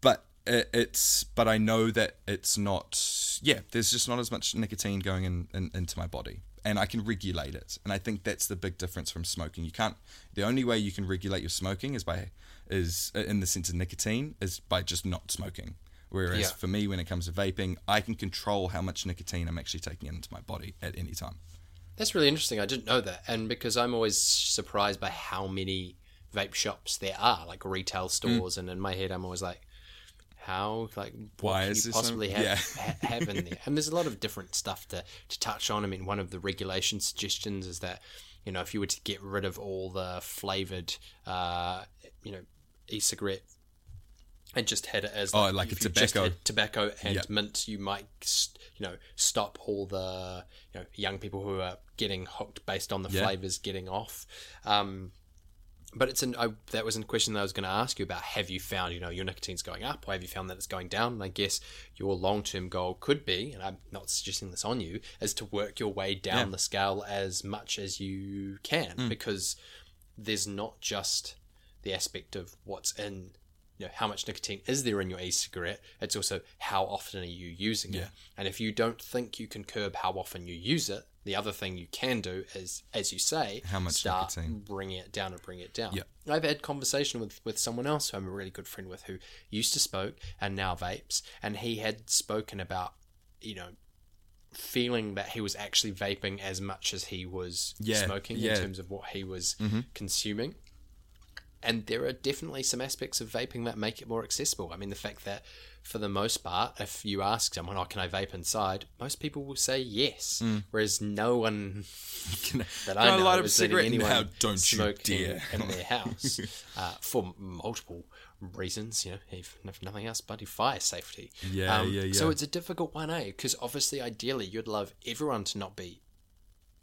But it, it's but I know that it's not. Yeah, there's just not as much nicotine going in, in into my body and I can regulate it. And I think that's the big difference from smoking. You can't. The only way you can regulate your smoking is by is in the sense of nicotine is by just not smoking. Whereas Yeah. for me, when it comes to vaping, I can control how much nicotine I'm actually taking into my body at any time. That's really interesting. I didn't know that, and because I'm always surprised by how many vape shops there are, like retail stores, and in my head, I'm always like, how like Mm. Why can is you possibly have, yeah. ha- have in there? And there's a lot of different stuff to to touch on. I mean, one of the regulation suggestions is that you know if you were to get rid of all the flavored, uh, you know, e-cigarette. And just had it as Oh, like a if you just tobacco. tobacco and Yep. mint, you might, you know, stop all the, you know, young people who are getting hooked based on the Yeah. flavors getting off. Um, but it's an I, that was a question that I was going to ask you about. Have you found, you know, your nicotine's going up, or have you found that it's going down? And I guess your long term goal could be, and I'm not suggesting this on you, is to work your way down Yeah. The scale as much as you can, because there's not just the aspect of what's in you know how much nicotine is there in your e-cigarette it's also how often are you using it and if you don't think you can curb how often you use it the other thing you can do is as you say How much start nicotine. bringing it down and bring it down Yeah. i've had conversation with with someone else who i'm a really good friend with who used to smoke and now vapes and he had spoken about you know feeling that he was actually vaping as much as he was Yeah, smoking yeah. in terms of what he was mm-hmm. consuming and there are definitely some aspects of vaping that make it more accessible. I mean, the fact that for the most part, if you ask someone, "Oh, can I vape inside?" most people will say yes, whereas no one that I know light up a is letting cigarette anyone now? Don't you smoke dare. in, in their house uh, for multiple reasons. You know, if, if nothing else, bloody fire safety. Yeah, yeah, yeah. So it's a difficult one, eh? Because obviously, ideally, you'd love everyone to not be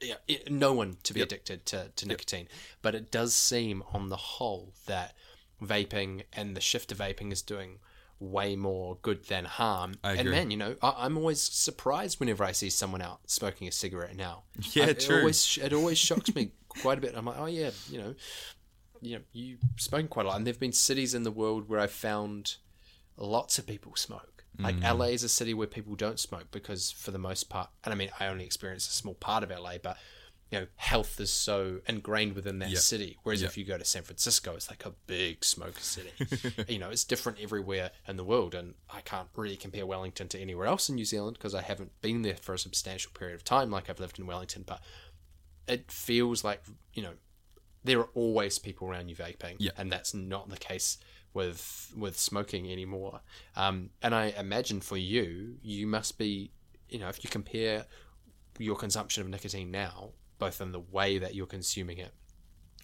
yeah, it, no one to be addicted to, to nicotine. But it does seem, on the whole, that vaping and the shift to vaping is doing way more good than harm. And man, you know, I, I'm always surprised whenever I see someone out smoking a cigarette now. Yeah, I- it. Always, it always shocks me quite a bit. I'm like, oh yeah, you know, you know, you smoke quite a lot. And there've been cities in the world where I've found lots of people smoke. Like Mm. LA is a city where people don't smoke because, for the most part, and I mean, I only experience a small part of LA, but you know, health is so ingrained within that Yep. city. Whereas Yep. if you go to San Francisco, it's like a big smoker city. you know, it's different everywhere in the world, and I can't really compare Wellington to anywhere else in New Zealand because I haven't been there for a substantial period of time, like I've lived in Wellington. But it feels like you know there are always people around you vaping, Yeah. and that's not the case with with smoking anymore. Um, and I imagine for you, you must be you know, if you compare your consumption of nicotine now, both in the way that you're consuming it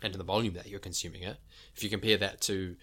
and in the volume that you're consuming it, if you compare that to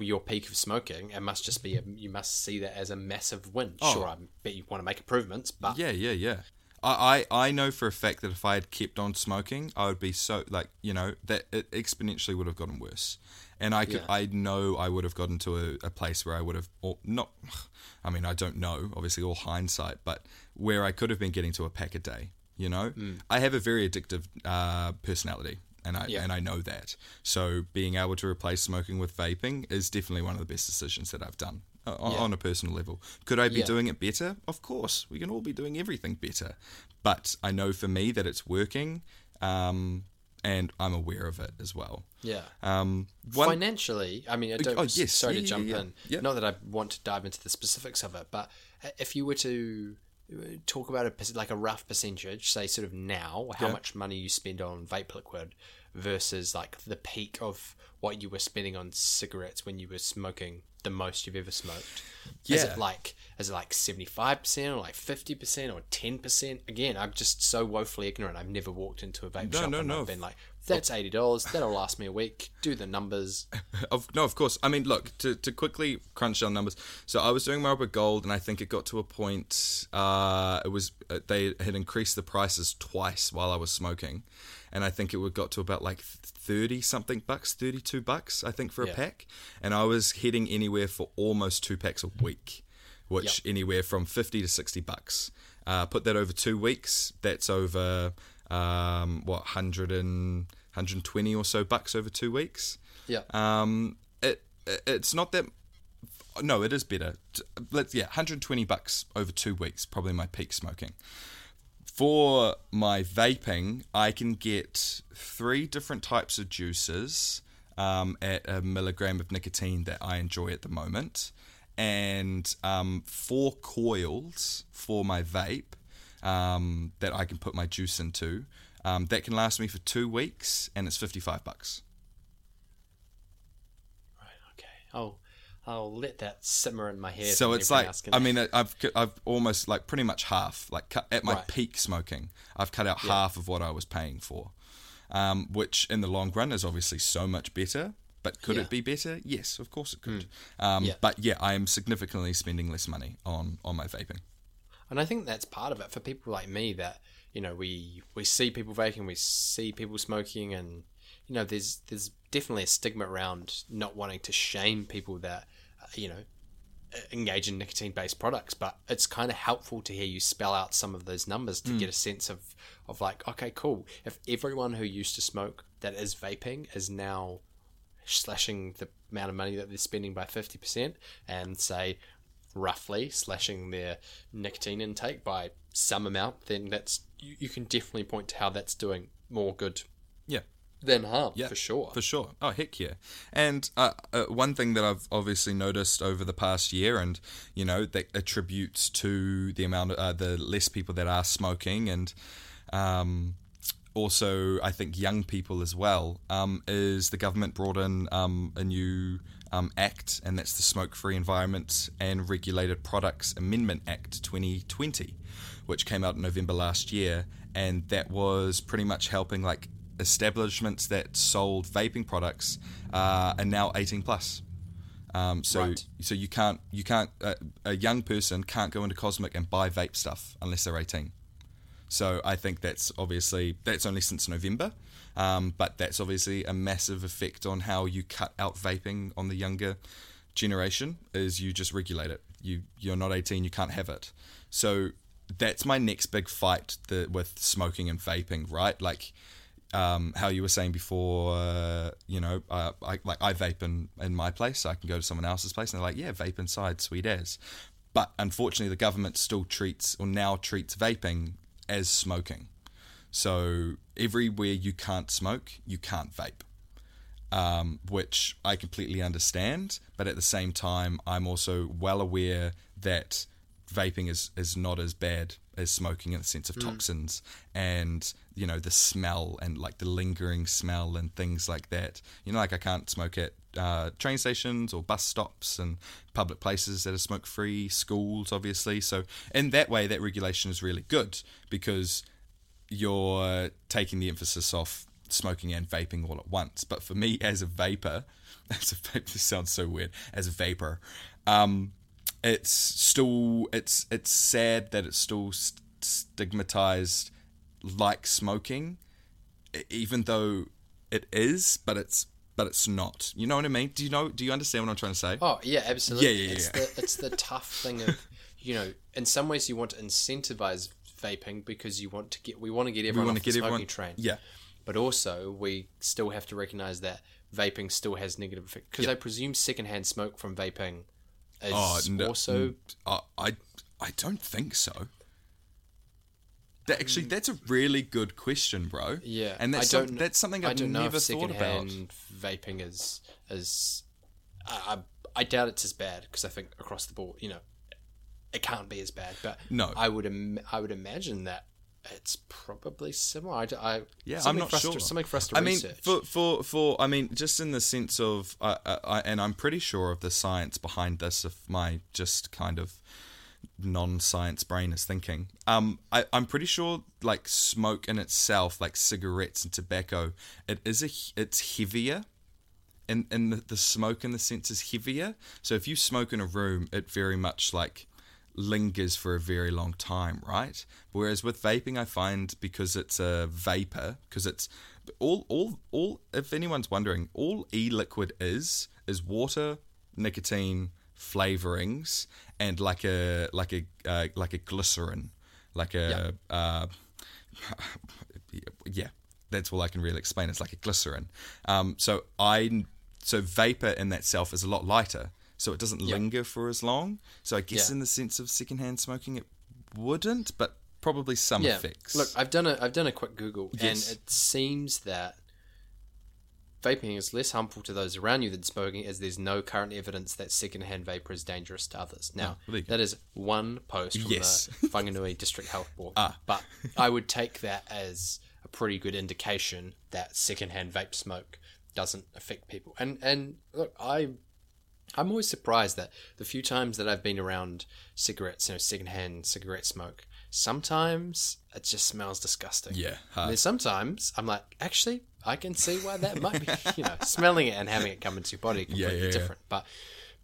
your peak of smoking, it must just be a, you must see that as a massive win. Oh. Sure, I bet you want to make improvements, but Yeah, yeah, yeah. I, I, I know for a fact that if I had kept on smoking, I would be so like you know that it exponentially would have gotten worse, and I could Yeah. I know I would have gotten to a, a place where I would have or not, I mean I don't know obviously all hindsight, but where I could have been getting to a pack a day. You know, Mm. I have a very addictive uh, personality, and I Yeah. and I know that. So being able to replace smoking with vaping is definitely one of the best decisions that I've done on, Yeah. on a personal level. Could I be Yeah. doing it better? Of course, we can all be doing everything better. But I know for me that it's working, um, and I'm aware of it as well. yeah. Um, one, Financially, I mean, I don't. oh, yes, sorry yeah, to jump in. Not that I want to dive into the specifics of it, but if you were to uh, talk about a like a rough percentage, say sort of now, how Yeah. much money you spend on vape liquid versus like the peak of what you were spending on cigarettes when you were smoking the most you've ever smoked. Yeah. Is it like is it like seventy five percent or like fifty percent or ten percent? Again, I'm just so woefully ignorant. I've never walked into a vape No, shop no, and no. I've been like, that's eighty dollars. That'll last me a week. Do the numbers. Of, no, of course. I mean, look to, to quickly crunch down numbers. So I was doing Marlboro Gold, and I think it got to a point. Uh, it was uh, they had increased the prices twice while I was smoking, and I think it would got to about like thirty something bucks, thirty two bucks, I think, for Yeah. a pack. And I was heading anywhere for almost two packs a week, which anywhere from fifty to sixty bucks. Uh, put that over two weeks. That's over um, what hundred and 120 or so bucks over two weeks. Yeah. Um, it it- it's not that. No, it is better. Let's yeah, 120 bucks over two weeks. Probably my peak smoking. For my vaping, I can get three different types of juices um, at a milligram of nicotine that I enjoy at the moment, and um, four coils for my vape um, that I can put my juice into. Um, that can last me for two weeks, and it's 55 bucks. Right. Okay, I'll I'll let that simmer in my head. So it's like can- I mean I've I've almost like pretty much half like cut, at my Right. peak smoking I've cut out half of what I was paying for, um, which in the long run is obviously so much better. But could Yeah. It be better? Yes, of course it could. Um, Yeah. But yeah, I am significantly spending less money on on my vaping. and I think that's part of it for people like me that you know we we see people vaping, we see people smoking, and you know there's there's definitely a stigma around not wanting to shame people that uh, you know uh, engage in nicotine based products but it's kind of helpful to hear you spell out some of those numbers to get a sense of of like okay cool. If everyone who used to smoke that is vaping is now slashing the amount of money that they're spending by 50% and say roughly slashing their nicotine intake by some amount then that's you, you can definitely point to how that's doing more good Than harm Yeah, for sure For sure. Oh, heck yeah. And uh, uh, one thing that I've obviously noticed over the past year, and you know, that attributes to the amount of uh, the less people that are smoking, and um, also I think young people as well, um, is the government brought in um, a new um, act, and that's the Smoke Free Environment and Regulated Products Amendment Act 2020, which came out in November last year, and that was pretty much helping like establishments that sold vaping products uh, are now 18 plus. Um, so Right. so you can't you can't uh, a young person can't go into Cosmic and buy vape stuff unless they're 18. So I think that's obviously that's only since November, um, but that's obviously a massive effect on how you cut out vaping on the younger generation. Is you just regulate it. You you're not 18, you can't have it. So that's my next big fight the, with smoking and vaping. Right, like um, how you were saying before, uh, you know, uh, I, like I vape in, in my place, so I can go to someone else's place and they're like, yeah, vape inside, sweet as. But unfortunately, the government still treats or now treats vaping as smoking. So everywhere you can't smoke, you can't vape, um, which I completely understand. But at the same time, I'm also well aware that vaping is, is not as bad as smoking in the sense of toxins and you know the smell and like the lingering smell and things like that. You know, like I can't smoke at uh, train stations or bus stops and public places that are smoke free, schools obviously. So in that way, that regulation is really good because you're taking the emphasis off smoking and vaping all at once. But for me, as a vapor, as a vapor, this sounds so weird. As a vapor, um, it's still it's it's sad that it's still st- stigmatized like smoking, even though it is, but it's but it's not. You know what I mean? Do you know? Do you understand what I'm trying to say? Oh yeah, absolutely. Yeah, yeah, it's yeah. the it's the tough thing of you know, in some ways you want to incentivize vaping because you want to get we want to get everyone wanna off get the smoking everyone- train. yeah. But also we still have to recognize that vaping still has negative effects because I presume secondhand smoke from vaping is Oh, no, also mm, I, I don't think so. That actually, that's a really good question, bro. yeah. and that's I some- that's something I I've never thought about. vaping is is I, I I doubt it's as bad because I think across the board, you know, it can't be as bad. But No. I would Im- I would imagine that it's probably similar. I, I- Yeah, I'm something not for us to- sure. something for us to I mean, research. for for for I mean, just in the sense of, uh, I, and I'm pretty sure of the science behind this. If my just kind of non-science brain is thinking, um, I, I'm pretty sure like smoke in itself, like cigarettes and tobacco, it is a it's heavier. And, and the, the smoke in the sense is heavier. So if you smoke in a room, it very much like lingers for a very long time, right? Whereas with vaping, I find because it's a vapor, because it's all, all, all. If anyone's wondering, all e-liquid is is water, nicotine, flavorings, and like a like a uh, like a glycerin, like a uh, yeah, that's all I can really explain. It's like a glycerin. Um, so I so vapor in that self is a lot lighter, so it doesn't linger for as long. So I guess Yeah. in the sense of secondhand smoking, it wouldn't, but probably some yeah, effects. look, I've done a I've done a quick Google, Yes. and it seems that vaping is less harmful to those around you than smoking, as there's no current evidence that secondhand vapor is dangerous to others. Now, Oh, there you go. that is one post from Yes. the Whanganui District Health Board, Ah. but I would take that as a pretty good indication that secondhand vape smoke doesn't affect people. And and look, I I'm always surprised that the few times that I've been around cigarettes, you know, secondhand cigarette smoke, sometimes it just smells disgusting. Yeah, And then sometimes I'm like, actually, I can see why that might be, you know, smelling it and having it come into your body completely yeah, yeah. different. But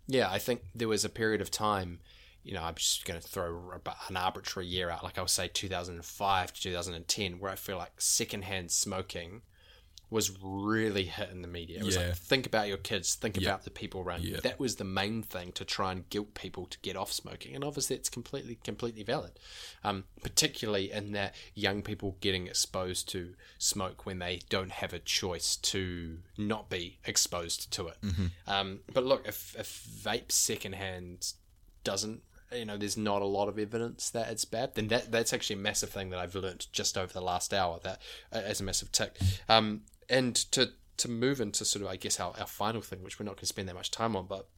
yeah, I think there was a period of time, you know, I'm just going to throw an arbitrary year out, like I'll say 2005 to 2010, where I feel like secondhand smoking was really hitting the media. It was Yeah. like, think about your kids, think Yeah. about the people around you. That was the main thing to try and guilt people to get off smoking. And obviously, it's completely, completely valid. Um, particularly in that young people getting exposed to smoke when they don't have a choice to not be exposed to it. Mm-hmm. Um, but look, if, if vape secondhand doesn't you know there's not a lot of evidence that it's bad then that that's actually a massive thing that i've learnt just over the last hour that uh, as a massive tick um and to to move into sort of i guess our, our final thing which we're not going to spend that much time on but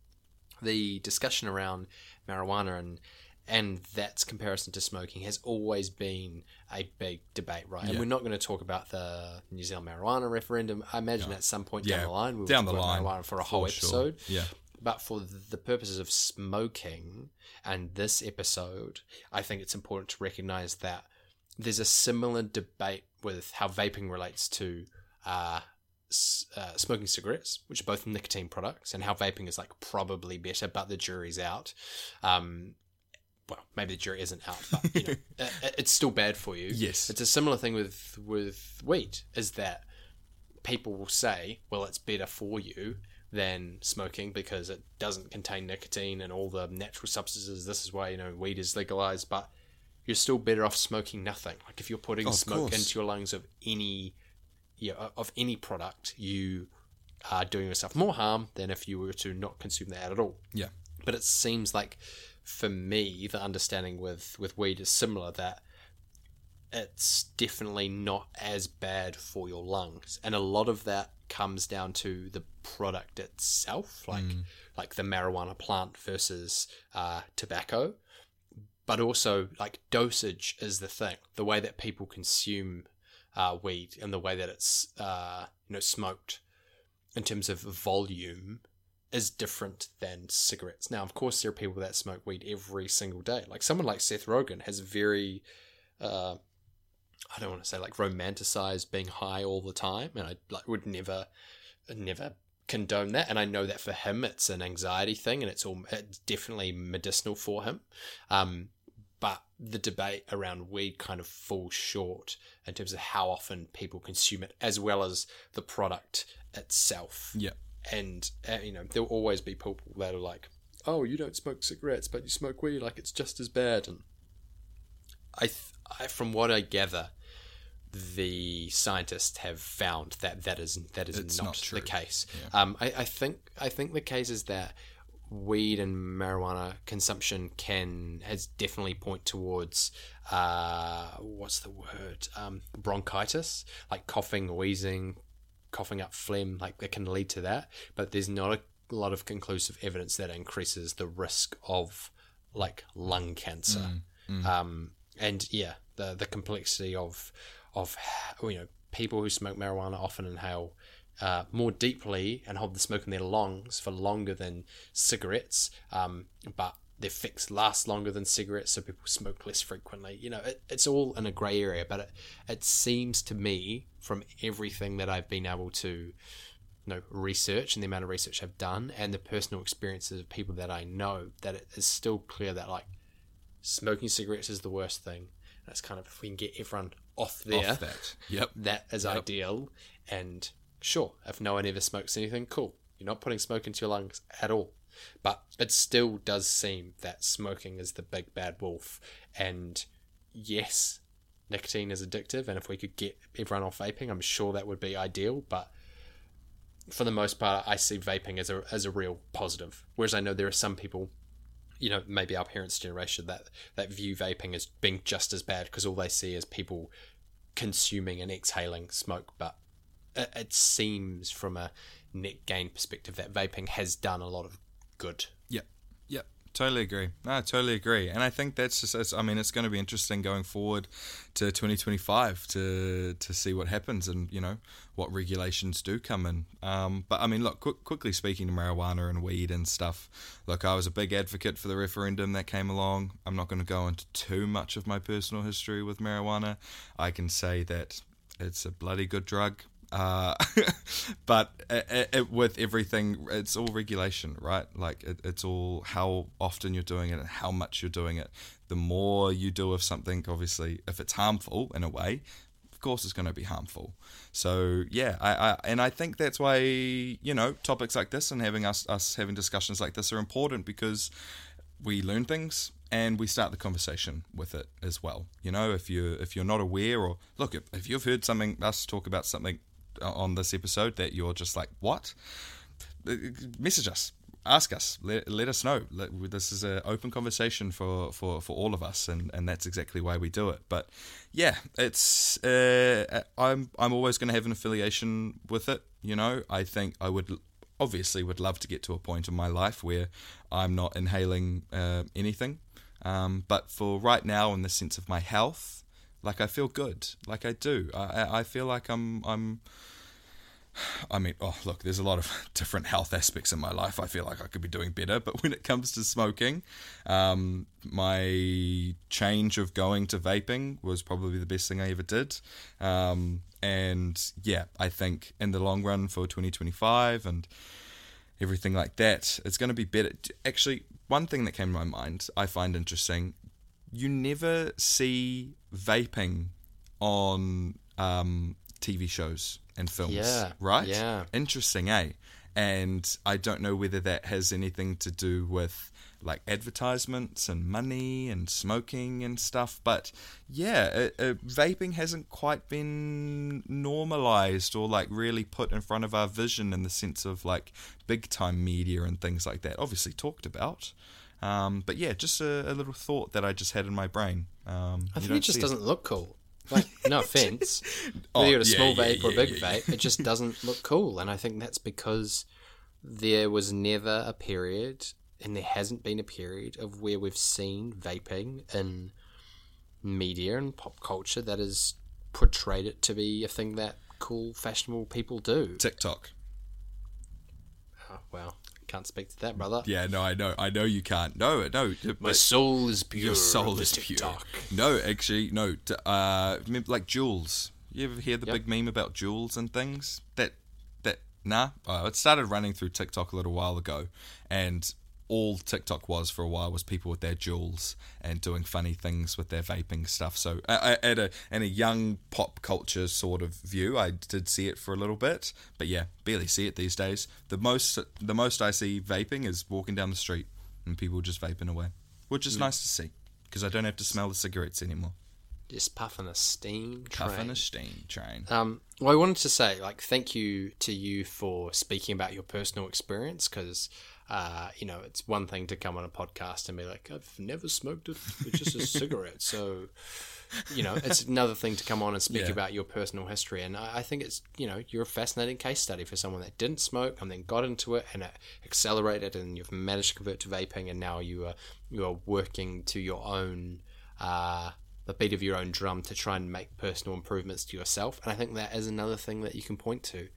the discussion around marijuana and and that's comparison to smoking has always been a big debate, right? And we're not going to talk about the New Zealand marijuana referendum. I imagine at some point Yeah, down the line, we'll down talk the about line, marijuana for a for whole sure. episode. Yeah. But for the purposes of smoking and this episode, I think it's important to recognize that there's a similar debate with how vaping relates to uh, uh, smoking cigarettes, which are both nicotine products, and how vaping is like probably better, but the jury's out. Um, well, maybe the jury isn't out, but you know, it, it's still bad for you. Yes. it's a similar thing with with wheat. Is that people will say, well, it's better for you than smoking because it doesn't contain nicotine and all the natural substances. This is why you know weed is legalized, but you're still better off smoking nothing. Like if you're putting Of smoke course. into your lungs of any, yeah, of any product, you are doing yourself more harm than if you were to not consume that at all. Yeah. But it seems like, for me, the understanding with with weed is similar that it's definitely not as bad for your lungs, and a lot of that comes down to the product itself, like like the marijuana plant versus uh, tobacco. but also like dosage is the thing. The way that people consume uh, weed and the way that it's uh, you know smoked in terms of volume is different than cigarettes. Now, of course, there are people that smoke weed every single day. Like someone like Seth Rogen has very, uh, I don't want to say like romanticized being high all the time, and I like would never, never condone that. And I know that for him, it's an anxiety thing, and it's all it's definitely medicinal for him. Um, but the debate around weed kind of falls short in terms of how often people consume it, as well as the product itself Yeah. and uh, you know there'll always be people that are like oh you don't smoke cigarettes but you smoke weed like it's just as bad and i, th- I from what i gather the scientists have found that that is that is not, not the case Yeah. um I, I think i think the case is that weed and marijuana consumption can has definitely point towards uh what's the word um bronchitis like coughing wheezing coughing up phlegm, like that can lead to that. But there's not a lot of conclusive evidence that increases the risk of like lung cancer. Um, and yeah, the the complexity of of you know people who smoke marijuana often inhale uh, more deeply and hold the smoke in their lungs for longer than cigarettes. Um, but their fix lasts longer than cigarettes, so people smoke less frequently. You know, it, it's all in a grey area, but it, it seems to me from everything that I've been able to you know research and the amount of research I've done and the personal experiences of people that I know that it is still clear that like smoking cigarettes is the worst thing. That's kind of if we can get everyone off there, Off that. Yep. that is ideal. And sure, if no one ever smokes anything, cool. You're not putting smoke into your lungs at all. But it still does seem that smoking is the big bad wolf. And yes, nicotine is addictive. And if we could get everyone off vaping, I'm sure that would be ideal. But for the most part, I see vaping as a as a real positive. Whereas I know there are some people, you know, maybe our parents' generation that that view vaping as being just as bad because all they see is people consuming and exhaling smoke. But it, seems from a net gain perspective that vaping has done a lot of good. Yep. Yep. Totally agree. No, I totally agree. And I think that's just, I mean, it's going to be interesting going forward to 2025 to to see what happens and, you know, what regulations do come in. Um, but I mean, look, quick, quickly speaking to marijuana and weed and stuff, look, I was a big advocate for the referendum that came along. I'm not going to go into too much of my personal history with marijuana. I can say that it's a bloody good drug. Uh, but it, it, with everything, it's all regulation, right? Like it, it's all how often you're doing it and how much you're doing it. The more you do of something, obviously, if it's harmful in a way, of course it's going to be harmful. So yeah, I, I and I think that's why you know topics like this and having us us having discussions like this are important because we learn things and we start the conversation with it as well. You know, if you if you're not aware or look if, if you've heard something us talk about something on this episode that you're just like what, message us. Ask us. Let, let us know. Let, this is an open conversation for, for, for all of us, and, and that's exactly why we do it. But yeah, it's uh, I'm I'm always going to have an affiliation with it. You know, I think I would obviously would love to get to a point in my life where I'm not inhaling uh, anything. Um, but for right now, in the sense of my health, like I feel good, like I do. I, I feel like I'm I'm. I mean, oh look, there's a lot of different health aspects in my life. I feel like I could be doing better, but when it comes to smoking, um, my change of going to vaping was probably the best thing I ever did. Um, and yeah, I think in the long run for 2025 and everything like that, it's going to be better. Actually, one thing that came to my mind I find interesting you never see vaping on um, TV shows and films, Yeah, right? yeah. Interesting, eh? And I don't know whether that has anything to do with like advertisements and money and smoking and stuff, but yeah, uh, uh, vaping hasn't quite been normalized or like really put in front of our vision in the sense of like big time media and things like that. Obviously talked about. Um, but yeah, just a, a, little thought that I just had in my brain. Um, I think it just doesn't it. look cool. Like, no offense, Oh, whether you're a yeah, small yeah, vape or a yeah, big yeah. vape, it just doesn't look cool. And I think that's because there was never a period and there hasn't been a period of where we've seen vaping in media and pop culture that has portrayed it to be a thing that cool, fashionable people do. TikTok. Oh, well, can't speak to that, brother. Yeah, no, I know, I know you can't. No, no, My soul is pure. your soul is pure. TikTok. No, actually, no. Uh, like Juuls. You ever hear the Yep. big meme about Juuls and things? That that nah. Uh, it started running through TikTok a little while ago, and all TikTok was for a while was people with their Juuls and doing funny things with their vaping stuff. So, at a in a young pop culture sort of view, I did see it for a little bit, but yeah, barely see it these days. The most the most I see vaping is walking down the street and people just vaping away, which is nice to see because I don't have to smell the cigarettes anymore. Just puffing a steam train. Puffing a steam train. Um, well, I wanted to say, like, thank you to you for speaking about your personal experience because, uh, you know, it's one thing to come on a podcast and be like, I've never smoked a, just a cigarette. So, you know, it's another thing to come on and speak Yeah. about your personal history. And I, I think it's, you know, you're a fascinating case study for someone that didn't smoke and then got into it and it accelerated and you've managed to convert to vaping and now you are, you are working to your own, uh, the beat of your own drum to try and make personal improvements to yourself. And I think that is another thing that you can point to.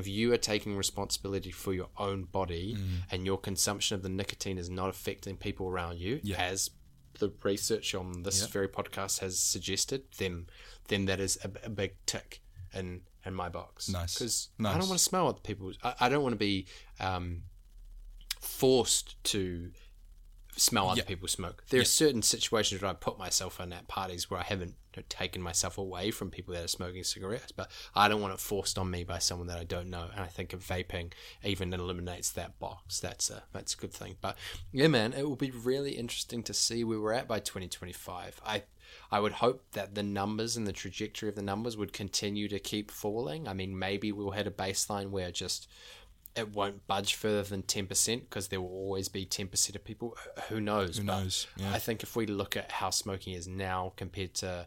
If you are taking responsibility for your own body and your consumption of the nicotine is not affecting people around you, Yeah. as the research on this very podcast has suggested, then then that is a, a big tick in in my box. Nice. because I don't want to smell other people's. I, I don't want to be um, forced to smell other Yeah. people smoke. There are certain situations where I put myself in at parties where I haven't taken myself away from people that are smoking cigarettes, but I don't want it forced on me by someone that I don't know. And I think if vaping even eliminates that box, that's a that's a good thing. But yeah, man, it will be really interesting to see where we're at by 2025. I I would hope that the numbers and the trajectory of the numbers would continue to keep falling. I mean, maybe we'll hit a baseline where just it won't budge further than 10% because there will always be 10% of people. Who knows? Who knows? Yeah. I think if we look at how smoking is now compared to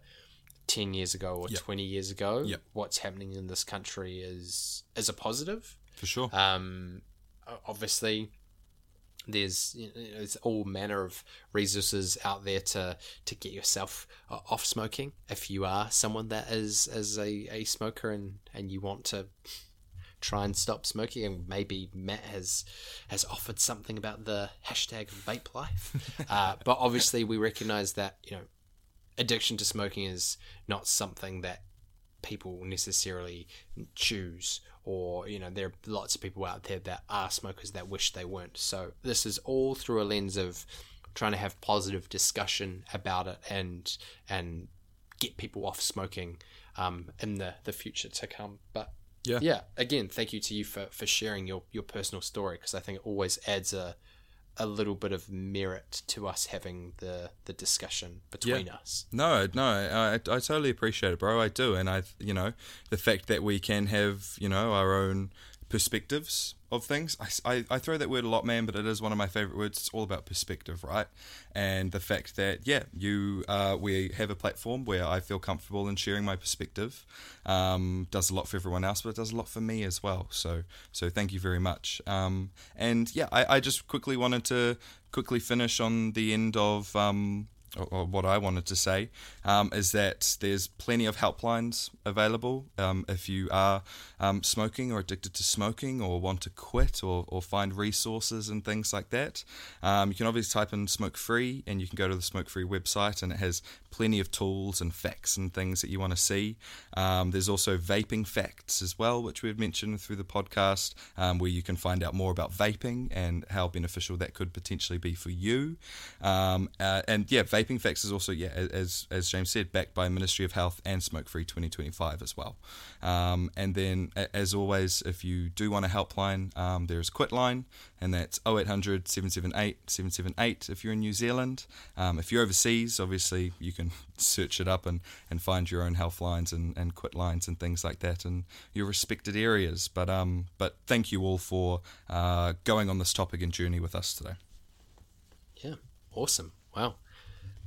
10 years ago or Yep. 20 years ago, Yep. what's happening in this country is is a positive. For sure. Um, obviously, there's you know, there's all manner of resources out there to to get yourself uh, off smoking. If you are someone that is is a, a smoker and and you want to try and stop smoking, and maybe Matt has has offered something about the hashtag vape life. uh, but obviously, we recognize that you know addiction to smoking is not something that people necessarily choose or you know there are lots of people out there that are smokers that wish they weren't so this is all through a lens of trying to have positive discussion about it and and get people off smoking um, in the the future to come but Yeah. yeah again thank you to you for for sharing your your personal story because i think it always adds a a little bit of merit to us having the the discussion between us No, no, I, I totally appreciate it, bro. I do, and I, you know, the fact that we can have, you know, our own perspectives of things. I, I, I throw that word a lot, man, but it is one of my favorite words. It's all about perspective, right? And the fact that, yeah, you, uh, we have a platform where I feel comfortable in sharing my perspective. Um, does a lot for everyone else, but it does a lot for me as well. So, so thank you very much. Um, and yeah, I, I just quickly wanted to quickly finish on the end of. Um, or, what I wanted to say um, is that there's plenty of helplines available um, if you are um, smoking or addicted to smoking or want to quit or, or find resources and things like that. Um, you can obviously type in smoke free and you can go to the smoke free website and it has plenty of tools and facts and things that you want to see. Um, there's also vaping facts as well, which we've mentioned through the podcast, where you can find out more about vaping and how beneficial that could potentially be for you. Uh, and yeah, vaping facts is also yeah, as as James said, backed by Ministry of Health and Smoke Free 2025 as well. Um, and then as always, if you do want a helpline, um, there is Quitline, and that's 0800 778 778 if you're in New Zealand. Um, if you're overseas, obviously you can search it up and, and find your own health lines and, and quit lines and things like that in your respected areas. But um, but thank you all for uh, going on this topic and journey with us today. Yeah, awesome. Wow.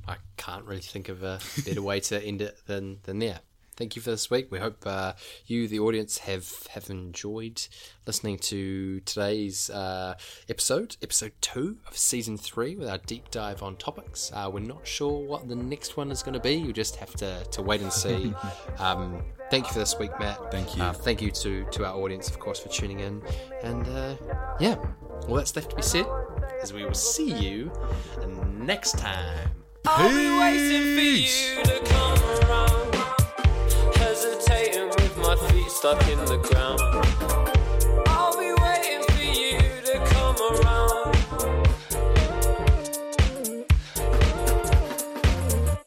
I can't really think of a better way to end it than, than there. thank you for this week. We hope uh, you, the audience, have have enjoyed listening to today's uh, episode, episode two of season three, with our deep dive on topics. Uh, we're not sure what the next one is going to be. You just have to, to wait and see. um, thank you for this week, Matt. Thank you. Uh, thank you to to our audience, of course, for tuning in. And uh, yeah, all that's left to be said is we will see you next time. I'll be waiting for you to come around. Hesitating with my feet stuck in the ground.